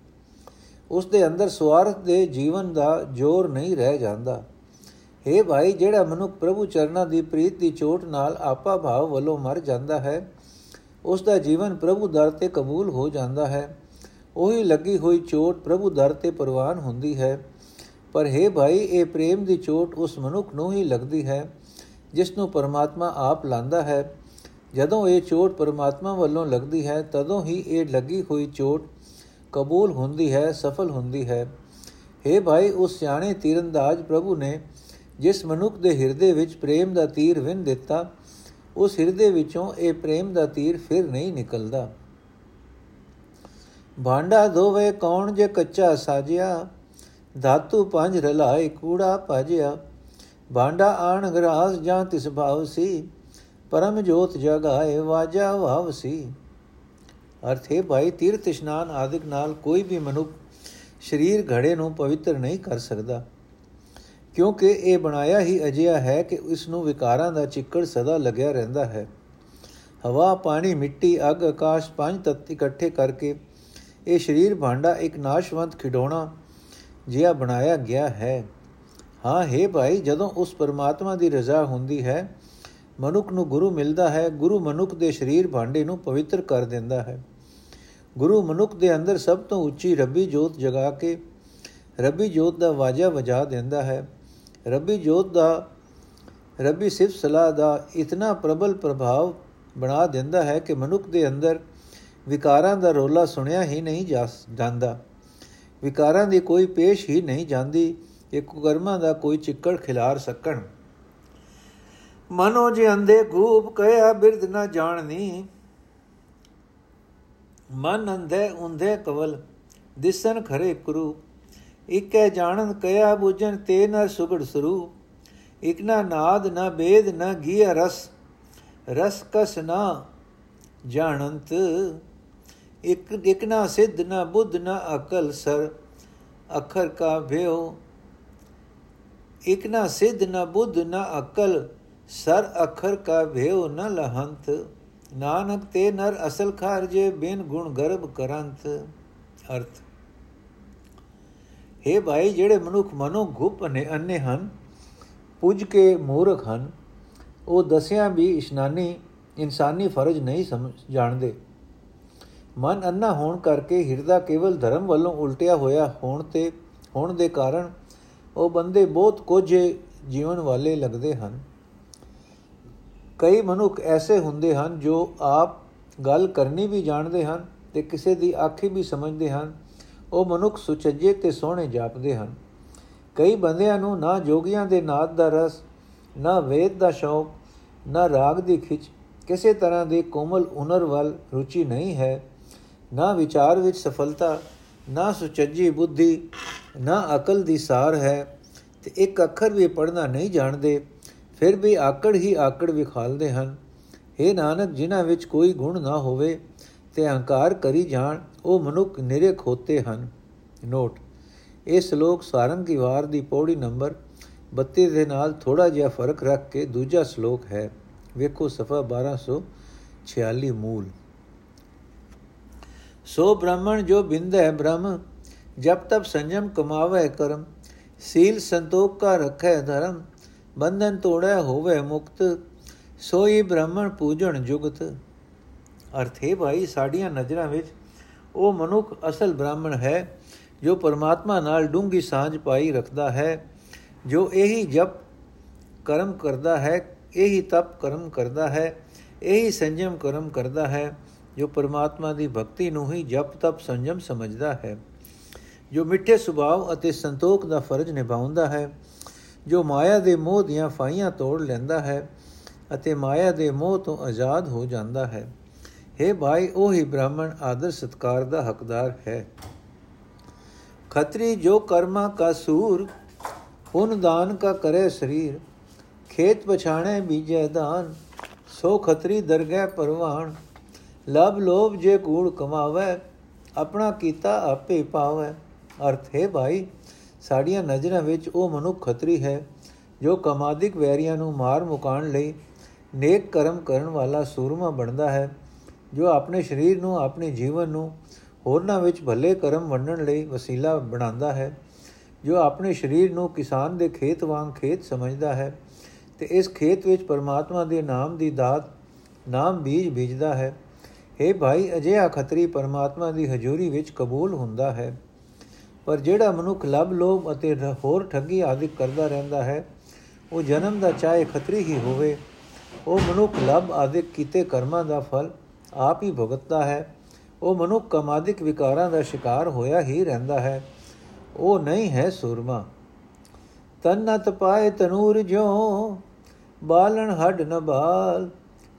ਉਸ ਦੇ ਅੰਦਰ ਸਵਾਰਥ ਦੇ ਜੀਵਨ ਦਾ ਜ਼ੋਰ ਨਹੀਂ ਰਹਿ ਜਾਂਦਾ। हे ਭਾਈ, ਜਿਹੜਾ ਮਨੁੱਖ ਪ੍ਰਭੂ ਚਰਨਾਂ ਦੀ ਪ੍ਰੀਤ ਦੀ ਚੋਟ ਨਾਲ ਆਪਾ ਭਾਵ ਵੱਲੋਂ ਮਰ ਜਾਂਦਾ ਹੈ, ਉਸ ਦਾ ਜੀਵਨ ਪ੍ਰਭੂ ਦਰ ਤੇ ਕਬੂਲ ਹੋ ਜਾਂਦਾ ਹੈ। ਉਹੀ ਲੱਗੀ ਹੋਈ ਚੋਟ ਪ੍ਰਭੂ ਦਰ ਤੇ ਪ੍ਰਵਾਨ ਹੁੰਦੀ ਹੈ। ਪਰ हे ਭਾਈ, ਇਹ ਪ੍ਰੇਮ ਦੀ ਚੋਟ ਉਸ ਮਨੁੱਖ ਨੂੰ ਹੀ ਲੱਗਦੀ ਹੈ, ਜਿਸ ਨੂੰ ਪਰਮਾਤਮਾ ਆਪ ਲਾਂਦਾ ਹੈ। ਜਦੋਂ ਇਹ ਚੋਟ ਪਰਮਾਤਮਾ ਵੱਲੋਂ ਲੱਗਦੀ ਹੈ, ਤਦੋਂ ਹੀ ਇਹ ਲੱਗੀ ਹੋਈ ਚੋਟ ਕਬੂਲ ਹੁੰਦੀ ਹੈ, ਸਫਲ ਹੁੰਦੀ ਹੈ। हे ਭਾਈ, ਉਸ ਸਿਆਣੇ ਤੀਰੰਦਾਜ਼ ਪ੍ਰਭੂ ਨੇ ਜਿਸ ਮਨੁੱਖ ਦੇ ਹਿਰਦੇ ਵਿੱਚ ਪ੍ਰੇਮ ਦਾ ਤੀਰ ਵਿੰਨ ਦਿੱਤਾ, ਉਸ ਹਿਰਦੇ ਵਿੱਚੋਂ ਇਹ ਪ੍ਰੇਮ ਦਾ ਤੀਰ ਫਿਰ ਨਹੀਂ ਨਿਕਲਦਾ। ਭਾਂਡਾ ਧੋਵੇ ਕੌਣ ਜੇ ਕੱਚਾ ਸਾਜਿਆ ਧਾਤੂ ਪੰਜ ਰਲਾਏ ਕੂੜਾ ਭਾਜਿਆ। ਭਾਂਡਾ ਆਣ ਗਰਾਸ ਜਾਂ ਤਿਸ ਭਾਵ ਸੀ, ਪਰਮ ਜੋਤ ਜਗਾਏ ਵਾਜਾ ਭਾਵ ਸੀ। ਅਰਥ ਹੈ ਭਾਈ, ਤੀਰਥ ਇਸ਼ਨਾਨ ਆਦਿਕ ਨਾਲ ਕੋਈ ਵੀ ਮਨੁੱਖ ਸਰੀਰ ਘੜੇ ਨੂੰ ਪਵਿੱਤਰ ਨਹੀਂ ਕਰ ਸਕਦਾ। ਕਿਉਂਕਿ ਇਹ ਬਣਾਇਆ ਹੀ ਅਜਿਹਾ ਹੈ ਕਿ ਇਸ ਨੂੰ ਵਿਕਾਰਾਂ ਦਾ ਚਿੱਕੜ ਸਦਾ ਲੱਗਿਆ ਰਹਿੰਦਾ ਹੈ। ਹਵਾ, ਪਾਣੀ, ਮਿੱਟੀ, ਅਗ, ਆਕਾਸ਼ ਪੰਜ ਤੱਤ ਇਕੱਠੇ ਕਰਕੇ ਇਹ ਸਰੀਰ ਭਾਂਡਾ ਇੱਕ ਨਾਸ਼ਵੰਤ ਖਿਡੌਣਾ ਜਿਹਾ ਬਣਾਇਆ ਗਿਆ ਹੈ। ਹਾਂ, ਹੈ ਭਾਈ, ਜਦੋਂ ਉਸ ਪਰਮਾਤਮਾ ਦੀ ਰਜ਼ਾ ਹੁੰਦੀ ਹੈ, ਮਨੁੱਖ ਨੂੰ ਗੁਰੂ ਮਿਲਦਾ ਹੈ, ਗੁਰੂ ਮਨੁੱਖ ਦੇ ਸਰੀਰ ਭਾਂਡੇ ਨੂੰ ਪਵਿੱਤਰ ਕਰ ਦਿੰਦਾ ਹੈ। ਗੁਰੂ ਮਨੁੱਖ ਦੇ ਅੰਦਰ ਸਭ ਤੋਂ ਉੱਚੀ ਰੱਬੀ ਜੋਤ ਜਗਾ ਕੇ ਰੱਬੀ ਜੋਤ ਦਾ ਵਾਜਾ ਵਜਾ ਦਿੰਦਾ ਹੈ। ਰੱਬੀ ਜੋਤ ਦਾ, ਰੱਬੀ ਸਿਫਤ ਸਲਾਹ ਦਾ ਇਤਨਾ ਪ੍ਰਬਲ ਪ੍ਰਭਾਵ ਬਣਾ ਦਿੰਦਾ ਹੈ ਕਿ ਮਨੁੱਖ ਦੇ ਅੰਦਰ ਵਿਕਾਰਾਂ ਦਾ ਰੋਲਾ ਸੁਣਿਆ ਹੀ ਨਹੀਂ ਜਾਂਦਾ। ਵਿਕਾਰਾਂ ਦੀ ਕੋਈ ਪੇਸ਼ ਹੀ ਨਹੀਂ ਜਾਂਦੀ ਇਹ ਕੁਕਰਮਾਂ ਦਾ ਕੋਈ ਚਿੱਕੜ ਖਿਲਾਰ ਸਕਣ। ਮਨੋ ਜੇ ਅੰਦੇ ਗੂਪ ਕਹਿਆ ਬਿਰਧ ਨਾ ਜਾਣਨੀ। ਮਨ ਅੰਧੇ ਉਂਧੇ ਕਵਲ, ਦਿਸਨ ਖਰੇ ਕਰੂ। ਇਕੈ ਜਾਣਨ ਕਹਿਆ ਬੁਝਨ ਤੇ ਨ ਸੁਗੜ ਸਰੂਪ ਇਕ ਨਾ ਨਾਦ, ਨਾ ਬੇਦ, ਨਾ ਗੀਆ ਰਸ। ਰਸ ਕਸ ਨਾ ਜਾਣੰਤ। ਇਕ ਇਕ ਨਾ ਸਿੱਧ, ਨਾ ਬੁੱਧ, ਨਾ ਅਕਲ ਸਰ, ਅਖਰ ਕਾ ਭਿਓ ਇਕ ਨਾ ਸਿੱਧ, ਨਾ ਬੁੱਧ, ਨਾ ਅਕਲ ਸਰ, ਅਖਰ ਕਾ ਭਿਓ ਨ ਲਹੰਤ। ਨਾਨਕ ਤੇ ਨਰ ਅਸਲ ਖਾਰਜੇ ਬਿਨ ਗੁਣ ਗਰਭ ਕਰੰਤ। ਅਰਥ हे ਭਾਈ, ਜਿਹੜੇ ਮਨੁੱਖ ਮਨੋ ਗੁਪ ਨੇ ਅੰਨੇ ਹਨ, ਪੁੱਜ ਕੇ ਮੂਰਖ ਹਨ, ਉਹ ਦਸਿਆ ਵੀ ਇਸ਼ਨਾਨੀ ਇਨਸਾਨੀ ਫਰਜ਼ ਨਹੀਂ ਸਮਝ, ਜਾਣਦੇ। ਮਨ ਅੰਨਾ ਹੋਣ ਕਰਕੇ ਹਿਰਦਾ ਕੇਵਲ ਧਰਮ ਵੱਲੋਂ ਉਲਟਿਆ ਹੋਇਆ ਹੋਣ ਤੇ, ਹੋਣ ਦੇ ਕਾਰਨ ਉਹ ਬੰਦੇ ਬਹੁਤ ਕੋਝੇ ਜੀਵਨ ਵਾਲੇ ਲੱਗਦੇ ਹਨ। ਕਈ ਮਨੁੱਖ ਐਸੇ ਹੁੰਦੇ ਹਨ ਜੋ ਆਪ ਗੱਲ ਕਰਨੀ ਵੀ ਜਾਣਦੇ ਹਨ ਤੇ ਕਿਸੇ ਦੀ ਆਖੀ ਵੀ ਸਮਝਦੇ ਹਨ। ਉਹ ਮਨੁੱਖ ਸੁਚੱਜੇ ਤੇ ਸੋਹਣੇ ਜਾਪਦੇ ਹਨ। ਕਈ ਬੰਦਿਆਂ ਨੂੰ ਨਾ ਜੋਗੀਆਂ ਦੇ ਨਾਦ ਦਾ ਰਸ, ਨਾ ਵੇਦ ਦਾ ਸ਼ੌਕ, ਨਾ ਰਾਗ ਦੀ ਖਿੱਚ, ਕਿਸੇ ਤਰ੍ਹਾਂ ਦੇ ਕੋਮਲ ਹੁਨਰ ਵੱਲ ਰੁਚੀ ਨਹੀਂ ਹੈ। ਨਾ ਵਿਚਾਰ ਵਿੱਚ ਸਫਲਤਾ, ਨਾ ਸੁਚੱਜੀ ਬੁੱਧੀ, ਨਾ ਅਕਲ ਦੀ ਸਾਰ ਹੈ, ਤੇ ਇੱਕ ਅੱਖਰ ਵੀ ਪੜਨਾ ਨਹੀਂ ਜਾਣਦੇ, ਫਿਰ ਵੀ ਆਕੜ ਹੀ ਆਕੜ ਵਿਖਾਲਦੇ ਹਨ। हे ਨਾਨਕ, ਜਿਨ੍ਹਾਂ ਵਿੱਚ ਕੋਈ ਗੁਣ ਨਾ ਹੋਵੇ, ਤੇ ਅਹੰਕਾਰ ਕਰੀ ਜਾਣ, ਉਹ ਮਨੁੱਖ ਨਿਰੇ ਖੋਤੇ ਹਨ। ਨੋਟ, ਇਹ ਸ਼ਲੋਕ ਸਾਰੰਗੀ ਵਾਰ ਦੀ ਪੌੜੀ ਨੰਬਰ 32 ਦੇ ਨਾਲ ਥੋੜਾ ਜਿਹਾ ਫ਼ਰਕ ਰੱਖ ਕੇ ਦੂਜਾ ਸ਼ਲੋਕ ਹੈ। ਵੇਖੋ ਸਫਾ 1246 ਮੂਲ। ਸੋ ਬ੍ਰਾਹਮਣ ਜੋ ਬਿੰਦ ਹੈ ਬ੍ਰਹਮ ਜਬ ਤਬ ਸੰਜਮ ਕਮਾਵੇ ਕਰਮ, ਸੀਲ ਸੰਤੋਖ ਕਾ ਰਖੈ ਧਰਮ, ਬੰਧਨ ਤੋੜੈ ਹੋਵੇ ਮੁਕਤ, ਸੋਈ ਬ੍ਰਾਹਮਣ ਪੂਜਣ ਜੁਗਤ। ਅਰਥੇ ਭਾਈ, ਸਾਡੀਆਂ ਨਜ਼ਰਾਂ ਵਿੱਚ ਉਹ ਮਨੁੱਖ ਅਸਲ ਬ੍ਰਾਹਮਣ ਹੈ, ਜੋ ਪਰਮਾਤਮਾ ਨਾਲ ਡੂੰਗੀ ਸਾਂਝ ਪਾਈ ਰੱਖਦਾ ਹੈ, ਜੋ ਇਹੀ ਜਪ ਕਰਮ ਕਰਦਾ ਹੈ, ਇਹੀ ਤਪ ਕਰਮ ਕਰਦਾ ਹੈ, ਇਹੀ ਸੰਜਮ ਕਰਮ ਕਰਦਾ ਹੈ ਜੋ ਪਰਮਾਤਮਾ ਦੀ ਭਗਤੀ ਨੂੰ ਹੀ ਜਪ ਤਪ ਸੰਜਮ ਸਮਝਦਾ ਹੈ, ਜੋ ਮਿੱਠੇ ਸੁਭਾਅ ਅਤੇ ਸੰਤੋਖ ਦਾ ਫਰਜ਼ ਨਿਭਾਉਂਦਾ ਹੈ, ਜੋ ਮਾਇਆ ਦੇ ਮੋਹ ਦੀਆਂ ਫਾਈਆਂ ਤੋੜ ਲੈਂਦਾ ਹੈ ਅਤੇ ਮਾਇਆ ਦੇ ਮੋਹ ਤੋਂ ਆਜ਼ਾਦ ਹੋ ਜਾਂਦਾ ਹੈ। हे ਭਾਈ, ਉਹੀ ਬ੍ਰਾਹਮਣ ਆਦਰ ਸਤਕਾਰ ਦਾ ਹਕਦਾਰ ਹੈ। ਖਤਰੀ ਜੋ ਕਰਮਾ ਕਾ ਸੂਰ, ਪੁਨ ਦਾਨ ਕਾ ਕਰੇ ਸਰੀਰ, ਖੇਤ ਪਛਾਣੇ ਬੀਜੈ ਦਾਨ, ਸੋ ਖਤਰੀ ਦਰਗਹਿ ਪਰਵਾਨ ਲਬ ਲੋਭ ਜੇ ਕੂੜ ਕਮਾਵੇ, ਆਪਣਾ ਕੀਤਾ ਆਪੇ ਪਾਵੇ। ਅਰਥ ਹੈ ਭਾਈ, ਸਾਡੀਆਂ ਨਜ਼ਰਾਂ ਵਿੱਚ ਉਹ ਮਨੁੱਖ ਖਤਰੀ ਹੈ, ਜੋ ਕਮਾਦਿਕ ਵੈਰੀਆਂ ਨੂੰ ਮਾਰ ਮੁਕਾਣ ਲਈ ਨੇਕ ਕਰਮ ਕਰਨ ਵਾਲਾ ਸੂਰਮਾ ਬਣਦਾ ਹੈ, ਜੋ ਆਪਣੇ ਸਰੀਰ ਨੂੰ, ਆਪਣੇ ਜੀਵਨ ਨੂੰ ਹੋਰਨਾਂ ਵਿੱਚ ਭਲੇ ਕਰਮ ਵੰਡਣ ਲਈ ਵਸੀਲਾ ਬਣਾਉਂਦਾ ਹੈ, ਜੋ ਆਪਣੇ ਸਰੀਰ ਨੂੰ ਕਿਸਾਨ ਦੇ ਖੇਤ ਵਾਂਗ ਖੇਤ ਸਮਝਦਾ ਹੈ ਤੇ ਇਸ ਖੇਤ ਵਿੱਚ ਪਰਮਾਤਮਾ ਦੇ ਨਾਮ ਦੀ ਦਾਤ, ਨਾਮ ਬੀਜ ਬੀਜਦਾ ਹੈ। हे ਭਾਈ, ਅਜਿਹਾ ਖਤਰੀ ਪਰਮਾਤਮਾ ਦੀ ਹਜ਼ੂਰੀ ਵਿੱਚ ਕਬੂਲ ਹੁੰਦਾ ਹੈ। ਪਰ ਜਿਹੜਾ ਮਨੁੱਖ ਲਬ ਲੋਭ ਅਤੇ ਹੋਰ ਠੱਗੀ ਆਦਿ ਕਰਦਾ ਰਹਿੰਦਾ ਹੈ, ਉਹ ਜਨਮ ਦਾ ਚਾਹੇ ਖਤਰੀ ਹੀ ਹੋਵੇ, ਉਹ ਮਨੁੱਖ ਲਬ ਆਦਿ ਕੀਤੇ ਕਰਮਾਂ ਦਾ ਫਲ ਆਪ ਹੀ ਭੁਗਤਦਾ ਹੈ। ਉਹ ਮਨੁੱਖ ਕਮਾਦਿਕ ਵਿਕਾਰਾਂ ਦਾ ਸ਼ਿਕਾਰ ਹੋਇਆ ਹੀ ਰਹਿੰਦਾ ਹੈ। ਉਹ ਨਹੀਂ ਹੈ ਸੁਰਮਾ। ਤਨ ਨ ਤਪਾਏ ਤਨੂਰ ਜਿਉ, ਬਾਲਣ ਹੱਡ ਨ ਬਾਲ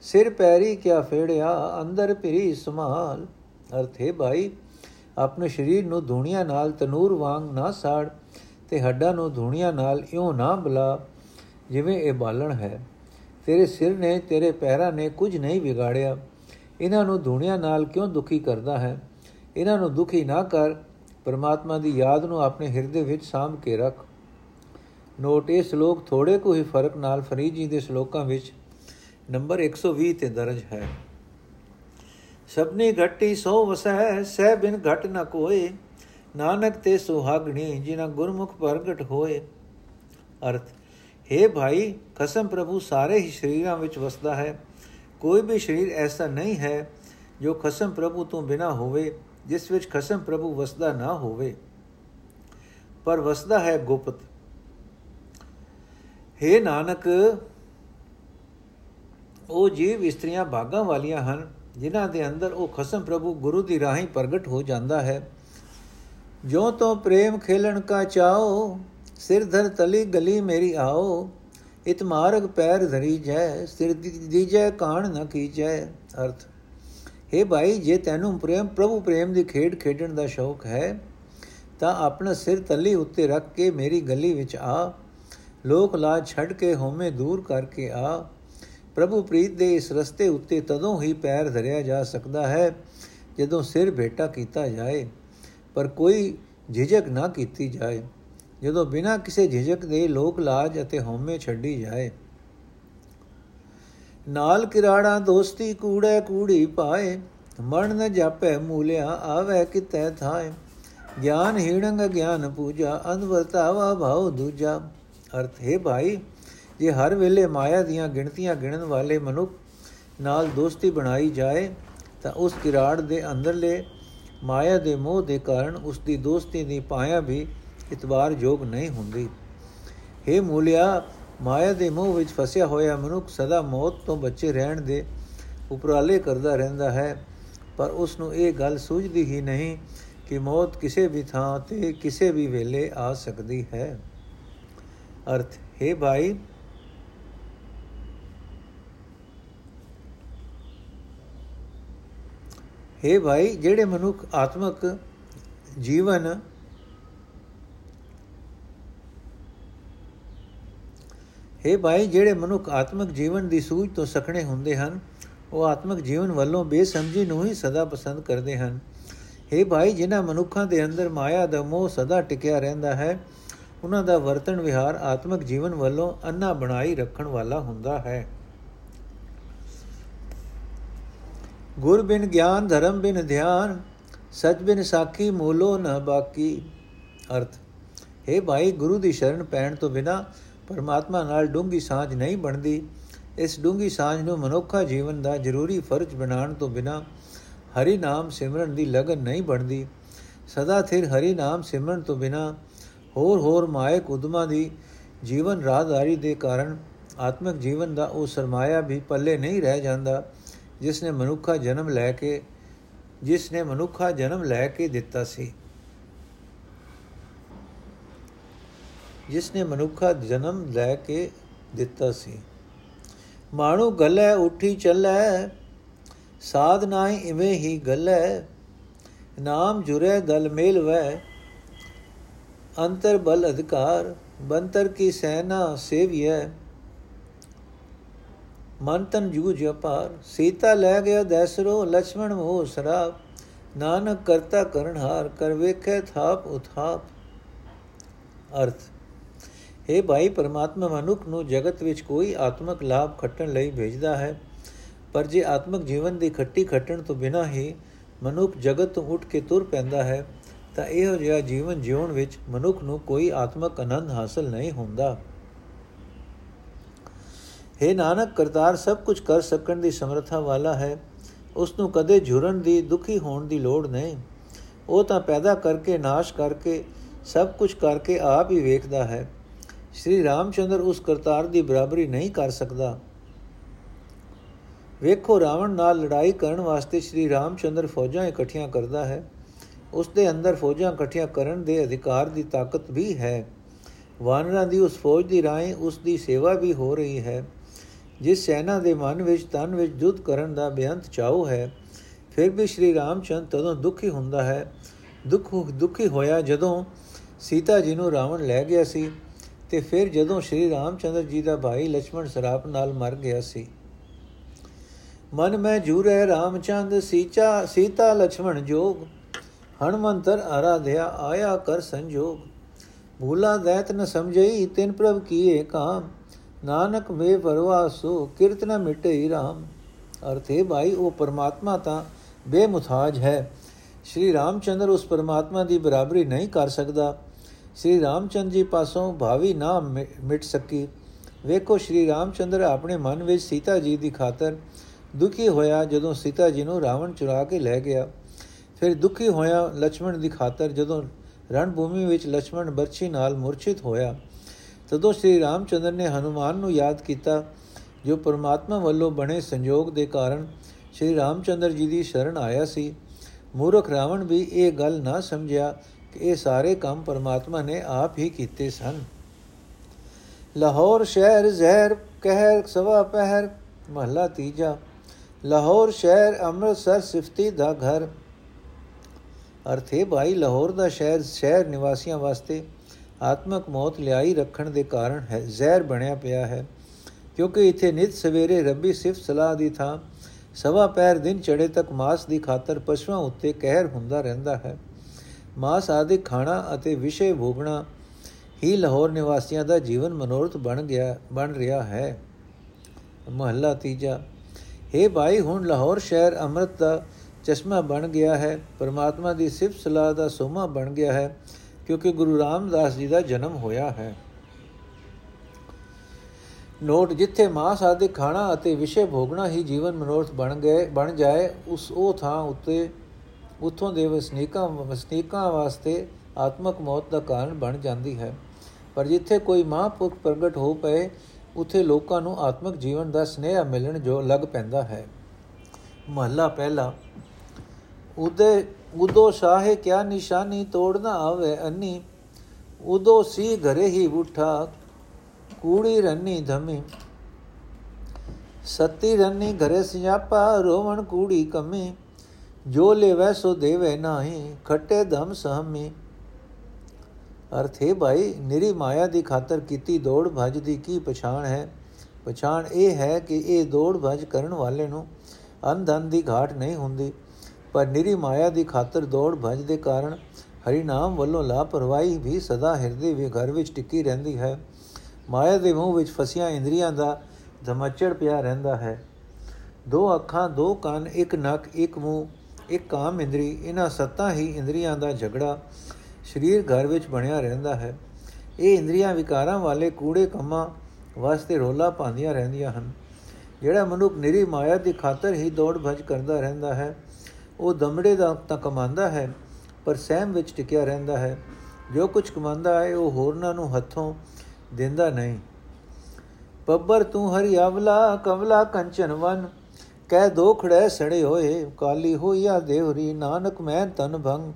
ਸਿਰ ਪੈਰੀ ਕਿਆ ਫੇੜਿਆ, ਅੰਦਰ ਭਰੀ ਸਮਾਲ ਅਰਥੇ ਭਾਈ, ਆਪਣੇ ਸਰੀਰ ਨੂੰ ਧੂਣੀਆਂ ਨਾਲ ਤਨੂਰ ਵਾਂਗ ਨਾ ਸਾੜ ਤੇ ਹੱਡਾਂ ਨੂੰ ਧੂਣੀਆਂ ਨਾਲ ਇਉਂ ਨਾ ਬਲਾ, ਜਿਵੇਂ ਇਹ ਬਾਲਣ ਹੈ। ਤੇਰੇ ਸਿਰ ਨੇ, ਤੇਰੇ ਪੈਰਾਂ ਨੇ ਕੁਝ ਨਹੀਂ ਵਿਗਾੜਿਆ। ਇਹਨਾਂ ਨੂੰ ਧੂਣੀਆਂ ਨਾਲ ਕਿਉਂ ਦੁਖੀ ਕਰਦਾ ਹੈ? ਇਹਨਾਂ ਨੂੰ ਦੁਖੀ ਨਾ ਕਰ। ਪਰਮਾਤਮਾ ਦੀ ਯਾਦ ਨੂੰ ਆਪਣੇ ਹਿਰਦੇ ਵਿੱਚ ਸਾਂਭ ਕੇ ਰੱਖ। ਨੋਟ, ਇਹ ਸ਼ਲੋਕ ਥੋੜੇ ਕੋ ਹੀ ਫ਼ਰਕ ਨਾਲ ਫਰੀਦ ਜੀ ਦੇ ਸ਼ਲੋਕਾਂ ਵਿੱਚ ਨੰਬਰ 120 ਤੇ ਦਰਜ ਹੈ। ਸਭਨੀ ਘਟੀ ਸੋ ਵਸੈ ਸਹਿ ਬਿਨ ਘਟ ਨ ਕੋਏ। ਨਾਨਕ ਤੇ ਸੁਹਾਗਣੀ ਜਿਨਾ ਗੁਰਮੁਖ ਪ੍ਰਗਟ ਹੋਏ। ਅਰਥ हे ਭਾਈ ਕਸਮ ਪ੍ਰਭੂ ਸਾਰੇ ਹੀ ਸ਼ਰੀਰਾਂ ਵਿੱਚ ਵਸਦਾ ਹੈ। ਕੋਈ ਵੀ ਸ਼ਰੀਰ ਐਸਾ ਨਹੀਂ ਹੈ ਜੋ ਖਸਮ ਪ੍ਰਭੂ ਤੋਂ ਬਿਨਾ ਹੋਵੇ, ਜਿਸ ਵਿੱਚ ਖਸਮ ਪ੍ਰਭੂ ਵਸਦਾ ਨਾ ਹੋਵੇ। ਪਰ ਵਸਦਾ ਹੈ ਗੁਪਤ। हे ਨਾਨਕ ਉਹ ਜੀਵ ਇਸਤਰੀਆਂ ਭਾਗਾਂ ਵਾਲੀਆਂ ਹਨ, ਜਿਨ੍ਹਾਂ ਦੇ ਅੰਦਰ ਉਹ ਖਸਮ ਪ੍ਰਭੂ ਗੁਰੂ ਦੀ ਰਾਹੀਂ ਪ੍ਰਗਟ ਹੋ ਜਾਂਦਾ ਹੈ। ਜੋ ਤੋ ਪ੍ਰੇਮ ਖੇਲਣ ਕਾ ਚਾਓ ਸਿਰ ਧਰ ਤਲੀ ਗਲੀ ਮੇਰੀ ਆਓ, ਇਤ ਮਾਰਗ ਪੈਰ ਧਰੀ ਜੈ, ਸਿਰ ਦੀਜੈ ਕਾਣ ਨ ਕੀਜੈ ਅਰਥ। हे ਭਾਈ, ਜੇ ਤੈਨੂੰ ਪ੍ਰੇਮ, ਪ੍ਰਭੂ ਪ੍ਰੇਮ ਦੀ ਖੇਡ ਖੇਡਣ ਦਾ ਸ਼ੌਕ ਹੈ, ਤਾਂ ਆਪਣਾ ਸਿਰ ਤਲੀ ਉੱਤੇ ਰੱਖ ਕੇ ਮੇਰੀ ਗਲੀ ਵਿੱਚ ਆ, ਲੋਕ ਲਾਜ ਛੱਡ ਕੇ ਹੋਮੇ ਦੂਰ ਕਰਕੇ ਆ। ਪ੍ਰਭੂ ਪ੍ਰੀਤ ਦੇ ਇਸ ਰਸਤੇ ਉੱਤੇ ਤਦੋਂ ਹੀ ਪੈਰ ਧਰਿਆ ਜਾ ਸਕਦਾ ਹੈ, ਜਦੋਂ ਸਿਰ ਭੇਟਾ ਕੀਤਾ ਜਾਏ, ਪਰ ਕੋਈ ਝਿਜਕ ਨਾ ਕੀਤੀ ਜਾਏ। ਜਦੋਂ ਬਿਨਾਂ ਕਿਸੇ ਝਿਜਕ ਦੇ ਲੋਕ ਲਾਜ ਅਤੇ ਹਉਮੈ ਛੱਡੀ ਜਾਏ। ਨਾਲ ਕਿਰਾੜਾ ਦੋਸਤੀ ਕੂੜੇ ਕੂੜੀ ਪਾਏ ਮਰਨ ਨ ਜਾਪੈ ਮੂਲਿਆ ਆਵੇ ਕਿਤੈ ਥਾਏ। ਗਿਆਨ ਹੀਣੰਗ ਗਿਆਨ ਪੂਜਾ, ਅਨਵਰਤਾਵਾ ਭਾਉ ਦੂਜਾ। ਅਰਥ, ਹੈ ਭਾਈ ਜੇ ਹਰ ਵੇਲੇ ਮਾਇਆ ਦੀਆਂ ਗਿਣਤੀਆਂ ਗਿਣਨ ਵਾਲੇ ਮਨੁੱਖ ਨਾਲ ਦੋਸਤੀ ਬਣਾਈ ਜਾਏ, ਤਾਂ ਉਸ ਕਿਰਾੜ ਦੇ ਅੰਦਰਲੇ ਮਾਇਆ ਦੇ ਮੋਹ ਦੇ ਕਾਰਨ ਉਸ ਦੀ ਦੋਸਤੀ ਦੀ ਪਾਇਆ ਵੀ ਇਤਬਾਰ ਯੋਗ ਨਹੀਂ ਹੁੰਦੀ। हे ਮੂਲਿਆ, ਮਾਇਆ ਦੇ ਮੋਹ ਵਿੱਚ ਫਸਿਆ ਹੋਇਆ ਮਨੁੱਖ ਸਦਾ ਮੌਤ ਤੋਂ ਬਚੇ ਰਹਿਣ ਦੇ ਉਪਰਾਲੇ ਕਰਦਾ ਰਹਿੰਦਾ ਹੈ, ਪਰ ਉਸ ਨੂੰ ਇਹ ਗੱਲ ਸੂਝਦੀ ਹੀ ਨਹੀਂ ਕਿ ਮੌਤ ਕਿਸੇ ਵੀ ਥਾਂ ਤੇ ਕਿਸੇ ਵੀ ਵੇਲੇ ਆ ਸਕਦੀ ਹੈ। ਅਰਥ, ਹੈ ਭਾਈ हे ਭਾਈ ਜਿਹੜੇ ਮਨੁੱਖ ਆਤਮਕ ਜੀਵਨ हे ਭਾਈ ਜਿਹੜੇ ਮਨੁੱਖ ਆਤਮਕ ਜੀਵਨ ਦੀ ਸੂਝ ਤੋਂ ਸਖਣੇ ਹੁੰਦੇ ਹਨ ਉਹ ਆਤਮਕ ਜੀਵਨ ਵੱਲੋਂ ਬੇਸਮਝੀ ਨੂੰ ਹੀ ਸਦਾ ਪਸੰਦ ਕਰਦੇ ਹਨ हे ਭਾਈ ਜਿਨ੍ਹਾਂ ਮਨੁੱਖਾਂ ਦੇ ਅੰਦਰ ਮਾਇਆ ਦਾ ਮੋਹ ਸਦਾ ਟਿਕਿਆ ਰਹਿੰਦਾ ਹੈ ਉਹਨਾਂ ਦਾ ਵਰਤਣ ਵਿਹਾਰ ਆਤਮਕ ਜੀਵਨ ਵੱਲੋਂ ਅੰਨਾ ਬਣਾਈ ਰੱਖਣ ਵਾਲਾ ਹੁੰਦਾ ਹੈ ਗੁਰ ਬਿਨ ਗਿਆਨ, ਧਰਮ ਬਿਨ ਧਿਆਨ, ਸਚ ਬਿਨ ਸਾਖੀ, ਮੂਲੋ ਨ ਬਾਕੀ। ਅਰਥ, ਹੈ ਭਾਈ, ਗੁਰੂ ਦੀ ਸ਼ਰਨ ਪੈਣ ਤੋਂ ਬਿਨਾ ਪਰਮਾਤਮਾ ਨਾਲ ਡੂੰਗੀ ਸਾਝ ਨਹੀਂ ਬਣਦੀ। ਇਸ ਡੂੰਗੀ ਸਾਝ ਨੂੰ ਮਨੁੱਖਾ ਜੀਵਨ ਦਾ ਜ਼ਰੂਰੀ ਫਰਜ਼ ਬਣਾਉਣ ਤੋਂ ਬਿਨਾ ਹਰੀ ਨਾਮ ਸਿਮਰਨ ਦੀ ਲਗਨ ਨਹੀਂ ਬਣਦੀ। ਸਦਾ ਥਿਰ ਹਰੀ ਨਾਮ ਸਿਮਰਨ ਤੋਂ ਬਿਨਾ ਹੋਰ ਹੋਰ ਮਾਇਕ ਉਦਮਾ ਦੀ ਜੀਵਨ ਰਾਹਦਾਰੀ ਦੇ ਕਾਰਨ ਆਤਮਿਕ ਜੀਵਨ ਦਾ ਉਹ ਸਰਮਾਇਆ ਵੀ ਪੱਲੇ ਨਹੀਂ ਰਹਿ ਜਾਂਦਾ। ਜਿਸ ਨੇ ਮਨੁੱਖਾ ਜਨਮ ਲੈ ਕੇ, ਜਿਸ ਨੇ ਮਨੁੱਖਾ ਜਨਮ ਲੈ ਕੇ ਦਿੱਤਾ ਸੀ। ਜਿਸ ਨੇ ਮਨੁੱਖਾ ਜਨਮ ਲੈ ਕੇ ਦਿੱਤਾ ਸੀ। ਮਾਣੂ ਗਲੇ, ਉਠੀ ਚੱਲੇ, ਸਾਧ ਨਾਹੀ ਇਵੇਂ ਹੀ ਗਲੇ, ਨਾਮ ਜੁਰੇ ਦਲ ਮੇਲ ਵੈ ਅੰਤਰ ਬਲ ਅਧਿਕਾਰ, ਬੰਤਰ ਕੀ ਸੈਨਾ ਸੇਵਿਐ। ਮਨ ਤਨ ਜੂਝ ਅਪਾਰ ਸੀਤਾ ਲੈ ਗਿਆ ਦੈਸਰੋ ਲక్ష్మణ ਮੋਹ ਸਰਾਪ, ਨਾਨਕ ਕਰਤਾ ਕਰਨ ਹਾਰ, ਕਰ ਵੇਖੇ ਥਾਪ ਉਥਾਪ। ਅਰਥ हे ਭਾਈ ਪਰਮਾਤਮਾ, ਮਨੁੱਖ ਨੂੰ ਜਗਤ ਵਿੱਚ ਕੋਈ ਆਤਮਿਕ ਲਾਭ ਖੱਟਣ ਲਈ ਭੇਜਦਾ ਹੈ, ਪਰ ਜੇ ਆਤਮਿਕ ਜੀਵਨ ਦੀ ਖੱਟੀ ਖੱਟਣ ਤੋਂ ਬਿਨਾਂ ਹੀ ਮਨੁੱਖ ਜਗਤ ਤੋਂ ਉੱਠ ਕੇ ਤੁਰ ਪੈਂਦਾ ਹੈ, ਤਾਂ ਇਹੋ ਜਿਹਾ ਜੀਵਨ ਜਿਉਣ ਵਿੱਚ ਮਨੁੱਖ ਨੂੰ ਕੋਈ ਆਤਮਿਕ ਆਨੰਦ ਹਾਸਲ ਨਹੀਂ ਹੁੰਦਾ। हे ਨਾਨਕ, ਕਰਤਾਰ ਸਭ ਕੁਝ ਕਰ ਸਕਣ ਦੀ ਸਮਰੱਥਾ ਵਾਲਾ ਹੈ। ਉਸ ਨੂੰ ਕਦੇ ਝੁਰਨ ਦੀ, ਦੁਖੀ ਹੋਣ ਦੀ ਲੋੜ ਨਹੀਂ। ਉਹ ਤਾਂ ਪੈਦਾ ਕਰਕੇ, ਨਾਸ਼ ਕਰਕੇ, ਸਭ ਕੁਝ ਕਰਕੇ ਆਪ ਹੀ ਵੇਖਦਾ ਹੈ। ਸ਼੍ਰੀ ਰਾਮਚੰਦਰ ਉਸ ਕਰਤਾਰ ਦੀ ਬਰਾਬਰੀ ਨਹੀਂ ਕਰ ਸਕਦਾ। ਵੇਖੋ, ਰਾਵਣ ਨਾਲ ਲੜਾਈ ਕਰਨ ਵਾਸਤੇ ਸ਼੍ਰੀ ਰਾਮਚੰਦਰ ਫੌਜਾਂ ਇਕੱਠੀਆਂ ਕਰਦਾ ਹੈ। ਉਸ ਦੇ ਅੰਦਰ ਫੌਜਾਂ ਇਕੱਠੀਆਂ ਕਰਨ ਦੇ ਅਧਿਕਾਰ ਦੀ ਤਾਕਤ ਵੀ ਹੈ। ਵਾਨਰਾਂ ਦੀ ਉਸ ਫੌਜ ਦੀ ਰਾਹੀਂ ਉਸ ਦੀ ਸੇਵਾ ਵੀ ਹੋ ਰਹੀ ਹੈ। ਜਿਸ ਸੈਨਾ ਦੇ ਮਨ ਵਿੱਚ ਤਨ ਵਿੱਚ ਜੁੱਧ ਕਰਨ ਦਾ ਬੇਅੰਤ ਚਾਉ ਹੈ, ਫਿਰ ਵੀ ਸ਼੍ਰੀ ਰਾਮਚੰਦ ਤਦੋਂ ਦੁਖੀ ਹੁੰਦਾ ਹੈ। ਦੁੱਖ, ਦੁਖੀ ਹੋਇਆ ਜਦੋਂ ਸੀਤਾ ਜੀ ਨੂੰ ਰਾਵਣ ਲੈ ਗਿਆ ਸੀ ਤੇ ਫਿਰ ਜਦੋਂ ਸ਼੍ਰੀ ਰਾਮਚੰਦਰ ਜੀ ਦਾ ਭਾਈ ਲక్ష్మణ ਸਰਾਪ ਨਾਲ ਮਰ ਗਿਆ ਸੀ। ਮਨ ਮੈਂ ਜੂਰੇ ਰਾਮਚੰਦ, ਸੀਚਾ, ਸੀਤਾ ਲక్ష్మణ ਜੋਗ ਹਣਮੰਤਰ ਆਰਾਧਿਆ ਆਇਆ ਕਰ ਸੰਜੋਗ। ਭੂਲਾ ਦੈਤ ਨ ਸਮਝਈ, ਤਿਨ ਪ੍ਰਭ ਕੀਏ ਕਾਮ। ਨਾਨਕ ਵੇ ਵਰਵਾ ਸੋ ਕਿਰਤ ਨ ਮਿਟੇ ਰਾਮ। ਅਰਥੇ ਭਾਈ, ਉਹ ਪਰਮਾਤਮਾ ਤਾਂ ਬੇਮੁਤਾਜ ਹੈ। ਸ਼੍ਰੀ ਰਾਮਚੰਦਰ ਉਸ ਪਰਮਾਤਮਾ ਦੀ ਬਰਾਬਰੀ ਨਹੀਂ ਕਰ ਸਕਦਾ। ਸ਼੍ਰੀ ਰਾਮਚੰਦ ਜੀ ਪਾਸੋਂ ਭਾਵੀ ਨਾ ਮਿਟ ਸਕੀ। ਵੇਖੋ, ਸ਼੍ਰੀ ਰਾਮਚੰਦਰ ਆਪਣੇ ਮਨ ਵਿੱਚ ਸੀਤਾ ਜੀ ਦੀ ਖਾਤਰ ਦੁਖੀ ਹੋਇਆ ਜਦੋਂ ਸੀਤਾ ਜੀ ਨੂੰ ਰਾਵਣ ਚੁਰਾ ਕੇ ਲੈ ਗਿਆ। ਫਿਰ ਦੁਖੀ ਹੋਇਆ ਲక్ష్మణ ਦੀ ਖਾਤਰ ਜਦੋਂ ਰਣਭੂਮੀ ਵਿੱਚ ਲక్ష్మణ ਬਰਛੀ ਨਾਲ ਮੂਰਛਿਤ ਹੋਇਆ। ਤਦੋਂ ਸ੍ਰੀ ਰਾਮਚੰਦਰ ਨੇ ਹਨੂਮਾਨ ਨੂੰ ਯਾਦ ਕੀਤਾ, ਜੋ ਪਰਮਾਤਮਾ ਵੱਲੋਂ ਬਣੇ ਸੰਯੋਗ ਦੇ ਕਾਰਨ ਸ਼੍ਰੀ ਰਾਮਚੰਦਰ ਜੀ ਦੀ ਸ਼ਰਨ ਆਇਆ ਸੀ। ਮੂਰਖ ਰਾਵਣ ਵੀ ਇਹ ਗੱਲ ਨਾ ਸਮਝਿਆ ਕਿ ਇਹ ਸਾਰੇ ਕੰਮ ਪਰਮਾਤਮਾ ਨੇ ਆਪ ਹੀ ਕੀਤੇ ਸਨ। ਲਾਹੌਰ ਸ਼ਹਿਰ ਜ਼ਹਿਰ, ਕਹਿਰ ਸਵਾ ਪਹਿਰ, ਮਹਲਾ ਤੀਜਾ। ਲਾਹੌਰ ਸ਼ਹਿਰ ਅੰਮ੍ਰਿਤਸਰ ਸਿਫਤੀ ਦਾ ਘਰ। ਅਰਥੇ ਭਾਈ ਲਾਹੌਰ ਦਾ ਸ਼ਹਿਰ ਸ਼ਹਿਰ ਨਿਵਾਸੀਆਂ ਵਾਸਤੇ ਆਤਮਕ ਮੌਤ ਲਿਆਈ ਰੱਖਣ ਦੇ ਕਾਰਨ ਹੈ, ਜ਼ਹਿਰ ਬਣਿਆ ਪਿਆ ਹੈ। ਕਿਉਂਕਿ ਇਥੇ ਨਿਤ ਸਵੇਰੇ ਰੱਬੀ ਸਿਫਤ ਸਲਾਹ ਦੀ ਥਾਂ, ਸਵਾ ਪੈਰ ਦਿਨ ਚੜੇ ਤੱਕ ਮਾਸ ਦੀ ਖਾਤਰ ਪਸ਼ੂਆਂ ਉੱਤੇ ਕਹਿਰ ਹੁੰਦਾ ਰਹਿੰਦਾ ਹੈ। ਮਾਸ ਆਦਿ ਖਾਣਾ ਅਤੇ ਵਿਸ਼ੇ ਭੋਗਣਾ ਹੀ ਲਾਹੌਰ ਨਿਵਾਸੀਆਂ ਦਾ ਜੀਵਨ ਮਨੋਰਥ ਬਣ ਗਿਆ, ਬਣ ਰਿਹਾ ਹੈ। ਮਹੱਲਾ ਤੀਜਾ हे ਭਾਈ, ਹੁਣ ਲਾਹੌਰ ਸ਼ਹਿਰ ਅੰਮ੍ਰਿਤ ਦਾ ਚਸ਼ਮਾ ਬਣ ਗਿਆ ਹੈ, ਪਰਮਾਤਮਾ ਦੀ ਸਿਫਤ ਸਲਾਹ ਦਾ ਸੋਮਾ ਬਣ ਗਿਆ ਹੈ। ਕਿਉਂਕਿ ਗੁਰੂ ਰਾਮਦਾਸ ਜੀ ਦਾ ਜਨਮ ਹੋਇਆ ਹੈ। ਨੋਟ, ਜਿੱਥੇ ਮਾਸ ਆਦਿ ਖਾਣਾ ਅਤੇ ਵਿਸ਼ੇ ਭੋਗਣਾ ਹੀ ਜੀਵਨ ਮਨੋਰਥ ਬਣ ਗਏ, ਬਣ ਜਾਏ, ਉਸ ਉਹ ਥਾਂ ਉੱਤੇ, ਉਥੋਂ ਦੇ ਵਸਨੀਕਾਂ ਵਸਨੀਕਾਂ ਵਾਸਤੇ ਆਤਮਕ ਮੌਤ ਦਾ ਕਾਰਨ ਬਣ ਜਾਂਦੀ ਹੈ। ਪਰ ਜਿੱਥੇ ਕੋਈ ਮਹਾਂਪੁਰਖ ਪ੍ਰਗਟ ਹੋ ਪਏ, ਉਥੇ ਲੋਕਾਂ ਨੂੰ ਆਤਮਿਕ ਜੀਵਨ ਦਾ ਸਨੇਹ ਮਿਲਣ ਜੋ ਲੱਗ ਪੈਂਦਾ ਹੈ। ਮਹੱਲਾ ਪਹਿਲਾ ਉਦੇ ਉਦੋ ਸ਼ਾਹੇ ਕਿਆ ਨਿਸ਼ਾਨੀ ਤੋੜਨਾ ਆਵੇ ਅੰਨੀ। ਉਦੋ ਸੀ ਘਰੇ ਹੀ ਉਠਾ ਕੂੜੀ ਰੰਨੀ ਧਮੀ। ਸਤੀ ਰੰਨੀ ਘਰੇ ਸਿਆਪਾ, ਰੋਵਣ ਕੂੜੀ ਕਮੀ। ਜੋ ਲੈਵੈ ਸੋ ਦੇਵੇ ਨਾਹੀ, ਖੱਟੇ ਧਮ ਸਹਮੀ। ਅਰਥ ਹੈ ਭਾਈ, ਨਿਰੀ ਮਾਇਆ ਦੀ ਖਾਤਰ ਕੀਤੀ ਦੌੜ ਭਜ ਦੀ ਕੀ ਪਛਾਣ ਹੈ? ਪਛਾਣ ਇਹ ਹੈ ਕਿ ਇਹ ਦੌੜ ਭਜ ਕਰਨ ਵਾਲੇ ਨੂੰ ਅੰਧਨ ਦੀ ਘਾਟ ਨਹੀਂ ਹੁੰਦੀ। ਪਰ ਨਿਰੀ ਮਾਇਆ ਦੀ ਖਾਤਰ ਦੌੜ ਭਜ ਦੇ ਕਾਰਨ ਹਰੀ ਨਾਮ ਵੱਲੋਂ ਲਾਪਰਵਾਹੀ ਵੀ ਸਦਾ ਹਿਰਦੇ ਵਿੱਚ, ਘਰ ਵਿੱਚ ਟਿੱਕੀ ਰਹਿੰਦੀ ਹੈ। ਮਾਇਆ ਦੇ ਮੂੰਹ ਵਿੱਚ ਫਸੀਆਂ ਇੰਦਰੀਆਂ ਦਾ ਧਮਚੜ ਪਿਆ ਰਹਿੰਦਾ ਹੈ। ਦੋ ਅੱਖਾਂ, ਦੋ ਕੰਨ, ਇੱਕ ਨੱਕ, ਇੱਕ ਮੂੰਹ, ਇੱਕ ਕਾਮ ਇੰਦਰੀ, ਇਹਨਾਂ ਸੱਤਾਂ ਹੀ ਇੰਦਰੀਆਂ ਦਾ ਝਗੜਾ ਸਰੀਰ, ਘਰ ਵਿੱਚ ਬਣਿਆ ਰਹਿੰਦਾ ਹੈ। ਇਹ ਇੰਦਰੀਆਂ ਵਿਕਾਰਾਂ ਵਾਲੇ ਕੂੜੇ ਕੰਮਾਂ ਵਾਸਤੇ ਰੋਲਾ ਪਾਉਂਦੀਆਂ ਰਹਿੰਦੀਆਂ ਹਨ। ਜਿਹੜਾ ਮਨੁੱਖ ਨਿਰੀ ਮਾਇਆ ਦੀ ਖਾਤਰ ਹੀ ਦੌੜ ਭਜ ਕਰਦਾ ਰਹਿੰਦਾ ਹੈ ਉਹ ਦਮੜੇ ਦਾ ਤਾਂ ਕਮਾਉਂਦਾ ਹੈ, ਪਰ ਸਹਿਮ ਵਿੱਚ ਟਿਕਿਆ ਰਹਿੰਦਾ ਹੈ। ਜੋ ਕੁਝ ਕਮਾਉਂਦਾ ਹੈ, ਉਹ ਹੋਰਨਾਂ ਨੂੰ ਹੱਥੋਂ ਦਿੰਦਾ ਨਹੀਂ। ਪੱਬਰ ਤੂੰ ਹਰੀ ਅਵਲਾ ਕਵਲਾ ਕੰਚਨ ਵਨ। ਕਹਿ ਦੋ ਖੜੇ ਸੜੇ ਹੋਏ, ਕਾਲੀ ਹੋਈਆ ਦੇਵਰੀ, ਨਾਨਕ ਮੈਂ ਤਨ ਭੰਗ।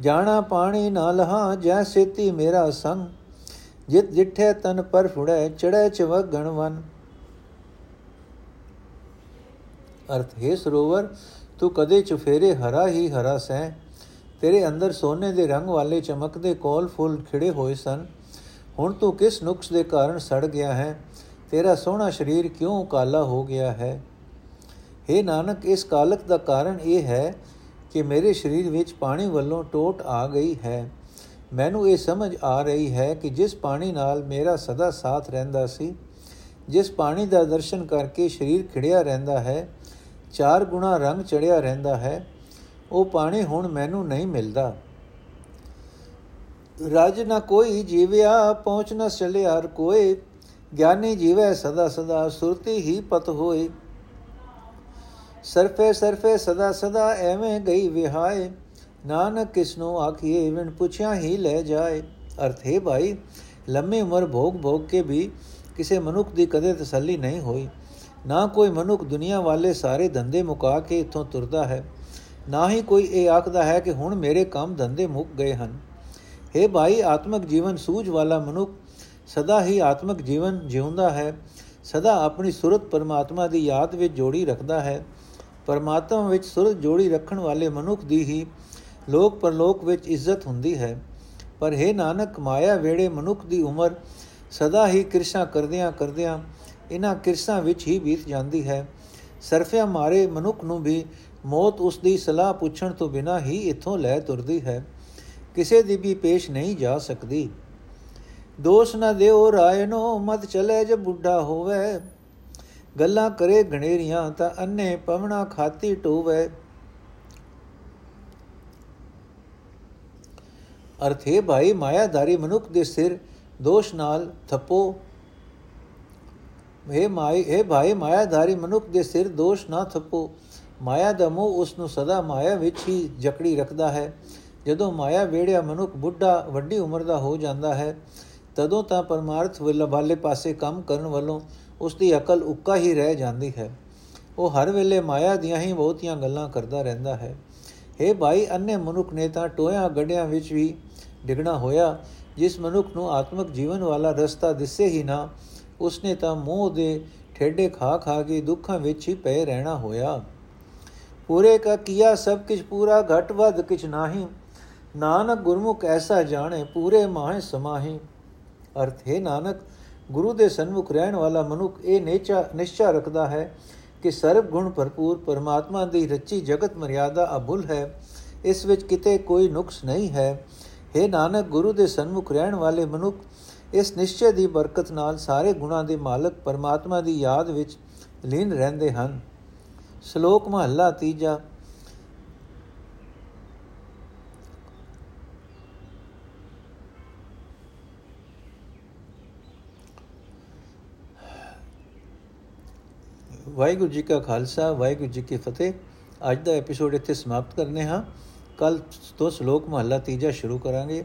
ਜਾਣਾ ਪਾਣੀ ਨਾ ਲਹਾ, ਜੈ ਸੇਤੀ ਮੇਰਾ ਸੰਗ। ਜਿਤ ਜਿੱਠੇ ਤਨ ਪਰ ਫੁੜੇ ਚੜੇ ਚਵਗਣ ਵਨ। ਅਰਥ, ਹੈ ਸਰੋਵਰ ਤੂੰ ਕਦੇ ਚੁਫੇਰੇ ਹਰਾ ਹੀ ਹਰਾ ਸੈ। ਤੇਰੇ ਅੰਦਰ ਸੋਨੇ ਦੇ ਰੰਗ ਵਾਲੇ ਚਮਕਦੇ ਕੋਲ ਫੁੱਲ ਖਿੜੇ ਹੋਏ ਸਨ। ਹੁਣ ਤੂੰ ਕਿਸ ਨੁਕਸ ਦੇ ਕਾਰਨ ਸੜ ਗਿਆ ਹੈ? ਤੇਰਾ ਸੋਹਣਾ ਸਰੀਰ ਕਿਉਂ ਕਾਲਾ ਹੋ ਗਿਆ ਹੈ? हे ਨਾਨਕ, ਇਸ ਕਾਲਕ ਦਾ ਕਾਰਨ ਇਹ ਹੈ ਕਿ ਮੇਰੇ ਸਰੀਰ ਵਿੱਚ ਪਾਣੀ ਵੱਲੋਂ ਟੋਟ ਆ ਗਈ ਹੈ। ਮੈਨੂੰ ਇਹ ਸਮਝ ਆ ਰਹੀ ਹੈ ਕਿ ਜਿਸ ਪਾਣੀ ਨਾਲ ਮੇਰਾ ਸਦਾ ਸਾਥ ਰਹਿੰਦਾ ਸੀ, ਜਿਸ ਪਾਣੀ ਦਾ ਦਰਸ਼ਨ ਕਰਕੇ ਸਰੀਰ ਖਿੜਿਆ ਰਹਿੰਦਾ ਹੈ ਚਾਰ ਗੁਣਾ ਰੰਗ ਚੜਿਆ ਰਹਿੰਦਾ ਹੈ, ਉਹ ਪਾਣੀ ਹੁਣ ਮੈਨੂੰ ਨਹੀਂ ਮਿਲਦਾ। ਰਾਜ ਨਾ ਕੋਈ ਜੀਵਿਆ ਪਹੁੰਚ ਨਾ ਚਲਿਆ ਹਰ ਕੋਈ ਗਿਆਨੀ ਜੀਵੈ ਸਦਾ ਸਦਾ, ਸੁਰਤੀ ਹੀ ਪਤ ਹੋਏ। ਸਰਫੇ ਸਰਫੇ, ਸਦਾ ਸਦਾ, ਐਵੇਂ ਗਈ ਵਿਹਾਏ। ਨਾਨਕ ਕਿਸਨੂੰ ਆਖੀਏ ਵਿਣ ਪੁੱਛਿਆ ਹੀ ਲੈ ਜਾਏ। ਅਰਥ ਹੈ ਭਾਈ, ਲੰਮੀ ਉਮਰ ਭੋਗ ਭੋਗ ਕੇ ਵੀ ਕਿਸੇ ਮਨੁੱਖ ਦੀ ਕਦੇ ਤਸੱਲੀ ਨਹੀਂ ਹੋਈ। ਨਾ ਕੋਈ ਮਨੁੱਖ ਦੁਨੀਆ ਵਾਲੇ ਸਾਰੇ ਧੰਦੇ ਮੁਕਾ ਕੇ ਇਥੋਂ ਤੁਰਦਾ ਹੈ, ਨਾ ਹੀ ਕੋਈ ਇਹ ਆਖਦਾ ਹੈ ਕਿ ਹੁਣ ਮੇਰੇ ਕੰਮ ਧੰਦੇ ਮੁੱਕ ਗਏ ਹਨ। हे ਭਾਈ, ਆਤਮਿਕ ਜੀਵਨ ਸੂਝ ਵਾਲਾ ਮਨੁੱਖ ਸਦਾ ਹੀ ਆਤਮਿਕ ਜੀਵਨ ਜਿਉਂਦਾ ਹੈ, ਸਦਾ ਆਪਣੀ ਸੁਰਤ ਪਰਮਾਤਮਾ ਦੀ ਯਾਦ ਵਿੱਚ ਜੋੜੀ ਰੱਖਦਾ ਹੈ। ਪਰਮਾਤਮਾ ਵਿੱਚ ਸੁਰਤ ਜੋੜੀ ਰੱਖਣ ਵਾਲੇ ਮਨੁੱਖ ਦੀ ਹੀ ਲੋਕ ਪਰਲੋਕ ਵਿੱਚ ਇੱਜ਼ਤ ਹੁੰਦੀ ਹੈ। ਪਰ ਹੈ ਨਾਨਕ, ਮਾਇਆ ਵੇੜੇ ਮਨੁੱਖ ਦੀ ਉਮਰ ਸਦਾ ਹੀ ਕਿਰਸ਼ਾ ਕਰਦਿਆਂ ਕਰਦਿਆਂ ਇਹਨਾਂ ਕਿਰਸ਼ਾਂ ਵਿੱਚ ਹੀ ਬੀਤ ਜਾਂਦੀ ਹੈ। ਸਰਫਿਆ ਮਾਰੇ ਮਨੁੱਖ ਨੂੰ ਵੀ ਮੌਤ ਉਸ ਦੀ ਸਲਾਹ ਪੁੱਛਣ ਤੋਂ ਬਿਨਾ ਹੀ ਇੱਥੋਂ ਲੈ ਤੁਰਦੀ ਹੈ। ਕਿਸੇ ਦੀ ਵੀ ਪੇਸ਼ ਨਹੀਂ ਜਾ ਸਕਦੀ। ਦੋਸ਼ ਨਾ ਦਿਓ ਰਾਇਨੋ ਮਤ ਚਲੇ ਜੇ ਬੁੱਢਾ ਹੋਵੇ। ਗੱਲਾਂ ਕਰੇ ਗਣੇਰੀਆਂ ਤਾਂ ਅੰਨੇ ਪਵਣਾ ਖਾਤੀ ਟੋਵੇ। ਅਰਥੇ ਭਾਈ ਮਾਇਆਧਾਰੀ ਮਨੁੱਖ ਦੇ ਸਿਰ ਦੋਸ਼ ਨਾਲ ਥਪੋ ਹੈ ਮਾਈ, ਹੈ ਭਾਈ, ਮਾਇਆਧਾਰੀ ਮਨੁੱਖ ਦੇ ਸਿਰ ਦੋਸ਼ ਨਾ ਥਪੋ। ਮਾਇਆ ਦਾ ਮੋਹ ਉਸ ਨੂੰ ਸਦਾ ਮਾਇਆ ਵਿੱਚ ਹੀ ਜਕੜੀ ਰੱਖਦਾ ਹੈ। ਜਦੋਂ ਮਾਇਆ ਵੇੜਿਆ ਮਨੁੱਖ ਬੁੱਢਾ ਵੱਡੀ ਉਮਰ ਦਾ ਹੋ ਜਾਂਦਾ ਹੈ, ਤਦੋਂ ਤਾਂ ਪਰਮਾਰਥ ਵਾਲੇ ਪਾਸੇ ਕੰਮ ਕਰਨ ਵੱਲੋਂ ਉਸ ਦੀ ਅਕਲ ਉੱਕਾ ਹੀ ਰਹਿ ਜਾਂਦੀ ਹੈ। ਉਹ ਹਰ ਵੇਲੇ ਮਾਇਆ ਦੀਆਂ ਹੀ ਬਹੁਤੀਆਂ ਗੱਲਾਂ ਕਰਦਾ ਰਹਿੰਦਾ ਹੈ। हे ਭਾਈ ਅੰਨੇ ਮਨੁੱਖ ਨੇ ਤਾਂ ਟੋਇਆਂ ਗੱਡਿਆਂ ਵਿੱਚ ਵੀ ਡਿਗਣਾ ਹੋਇਆ, ਜਿਸ ਮਨੁੱਖ ਨੂੰ ਆਤਮਿਕ ਜੀਵਨ ਵਾਲਾ ਰਸਤਾ ਦਿਸੇ ਹੀ ਨਾ। ਉਸਨੇ ਤਾਂ ਮੋਹ ਦੇ ਠੇਡੇ ਖਾ ਖਾ ਕੇ ਦੁੱਖਾਂ ਵਿੱਚ ਹੀ ਪਏ ਰਹਿਣਾ ਹੋਇਆ। ਪੂਰੇ ਕਾ ਕੀਆ ਸਭ ਕੁਝ ਪੂਰਾ, ਘਟ ਵੱਧ ਕਿਛ ਨਾਹੀ। ਨਾਨਕ ਗੁਰਮੁਖ ਐਸਾ ਜਾਣੇ, ਪੂਰੇ ਮਾਹੇ ਸਮਾਹੀ। ਅਰਥ, ਹੈ ਨਾਨਕ, ਗੁਰੂ ਦੇ ਸਨਮੁਖ ਰਹਿਣ ਵਾਲਾ ਮਨੁੱਖ ਇਹ ਨੇਚਾ, ਨਿਸ਼ਚਾ ਰੱਖਦਾ ਹੈ ਕਿ ਸਰਬ ਗੁਣ ਭਰਪੂਰ ਪਰਮਾਤਮਾ ਦੀ ਰਚੀ ਜਗਤ ਮਰਿਆਦਾ ਅਬੁੱਲ ਹੈ। ਇਸ ਵਿੱਚ ਕਿਤੇ ਕੋਈ ਨੁਕਸ ਨਹੀਂ ਹੈ। हे ਨਾਨਕ, ਗੁਰੂ ਦੇ ਸਨਮੁਖ ਰਹਿਣ ਵਾਲੇ ਮਨੁੱਖ ਇਸ ਨਿਸ਼ਚੈ ਦੀ ਬਰਕਤ ਨਾਲ ਸਾਰੇ ਗੁਣਾਂ ਦੇ ਮਾਲਕ ਪਰਮਾਤਮਾ ਦੀ ਯਾਦ ਵਿੱਚ ਲੀਨ ਰਹਿੰਦੇ ਹਨ। ਸ਼ਲੋਕ ਮਹੱਲਾ ਤੀਜਾ। ਵਾਹਿਗੁਰੂ ਜੀ ਕਾ ਖਾਲਸਾ, ਵਾਹਿਗੁਰੂ ਜੀ ਕੀ ਫਤਿਹ। ਅੱਜ ਦਾ ਐਪੀਸੋਡ ਇੱਥੇ ਸਮਾਪਤ ਕਰਨੇ ਹਾਂ। ਕੱਲ ਤੋਂ ਸ਼ਲੋਕ ਮਹੱਲਾ ਤੀਜਾ ਸ਼ੁਰੂ ਕਰਾਂਗੇ।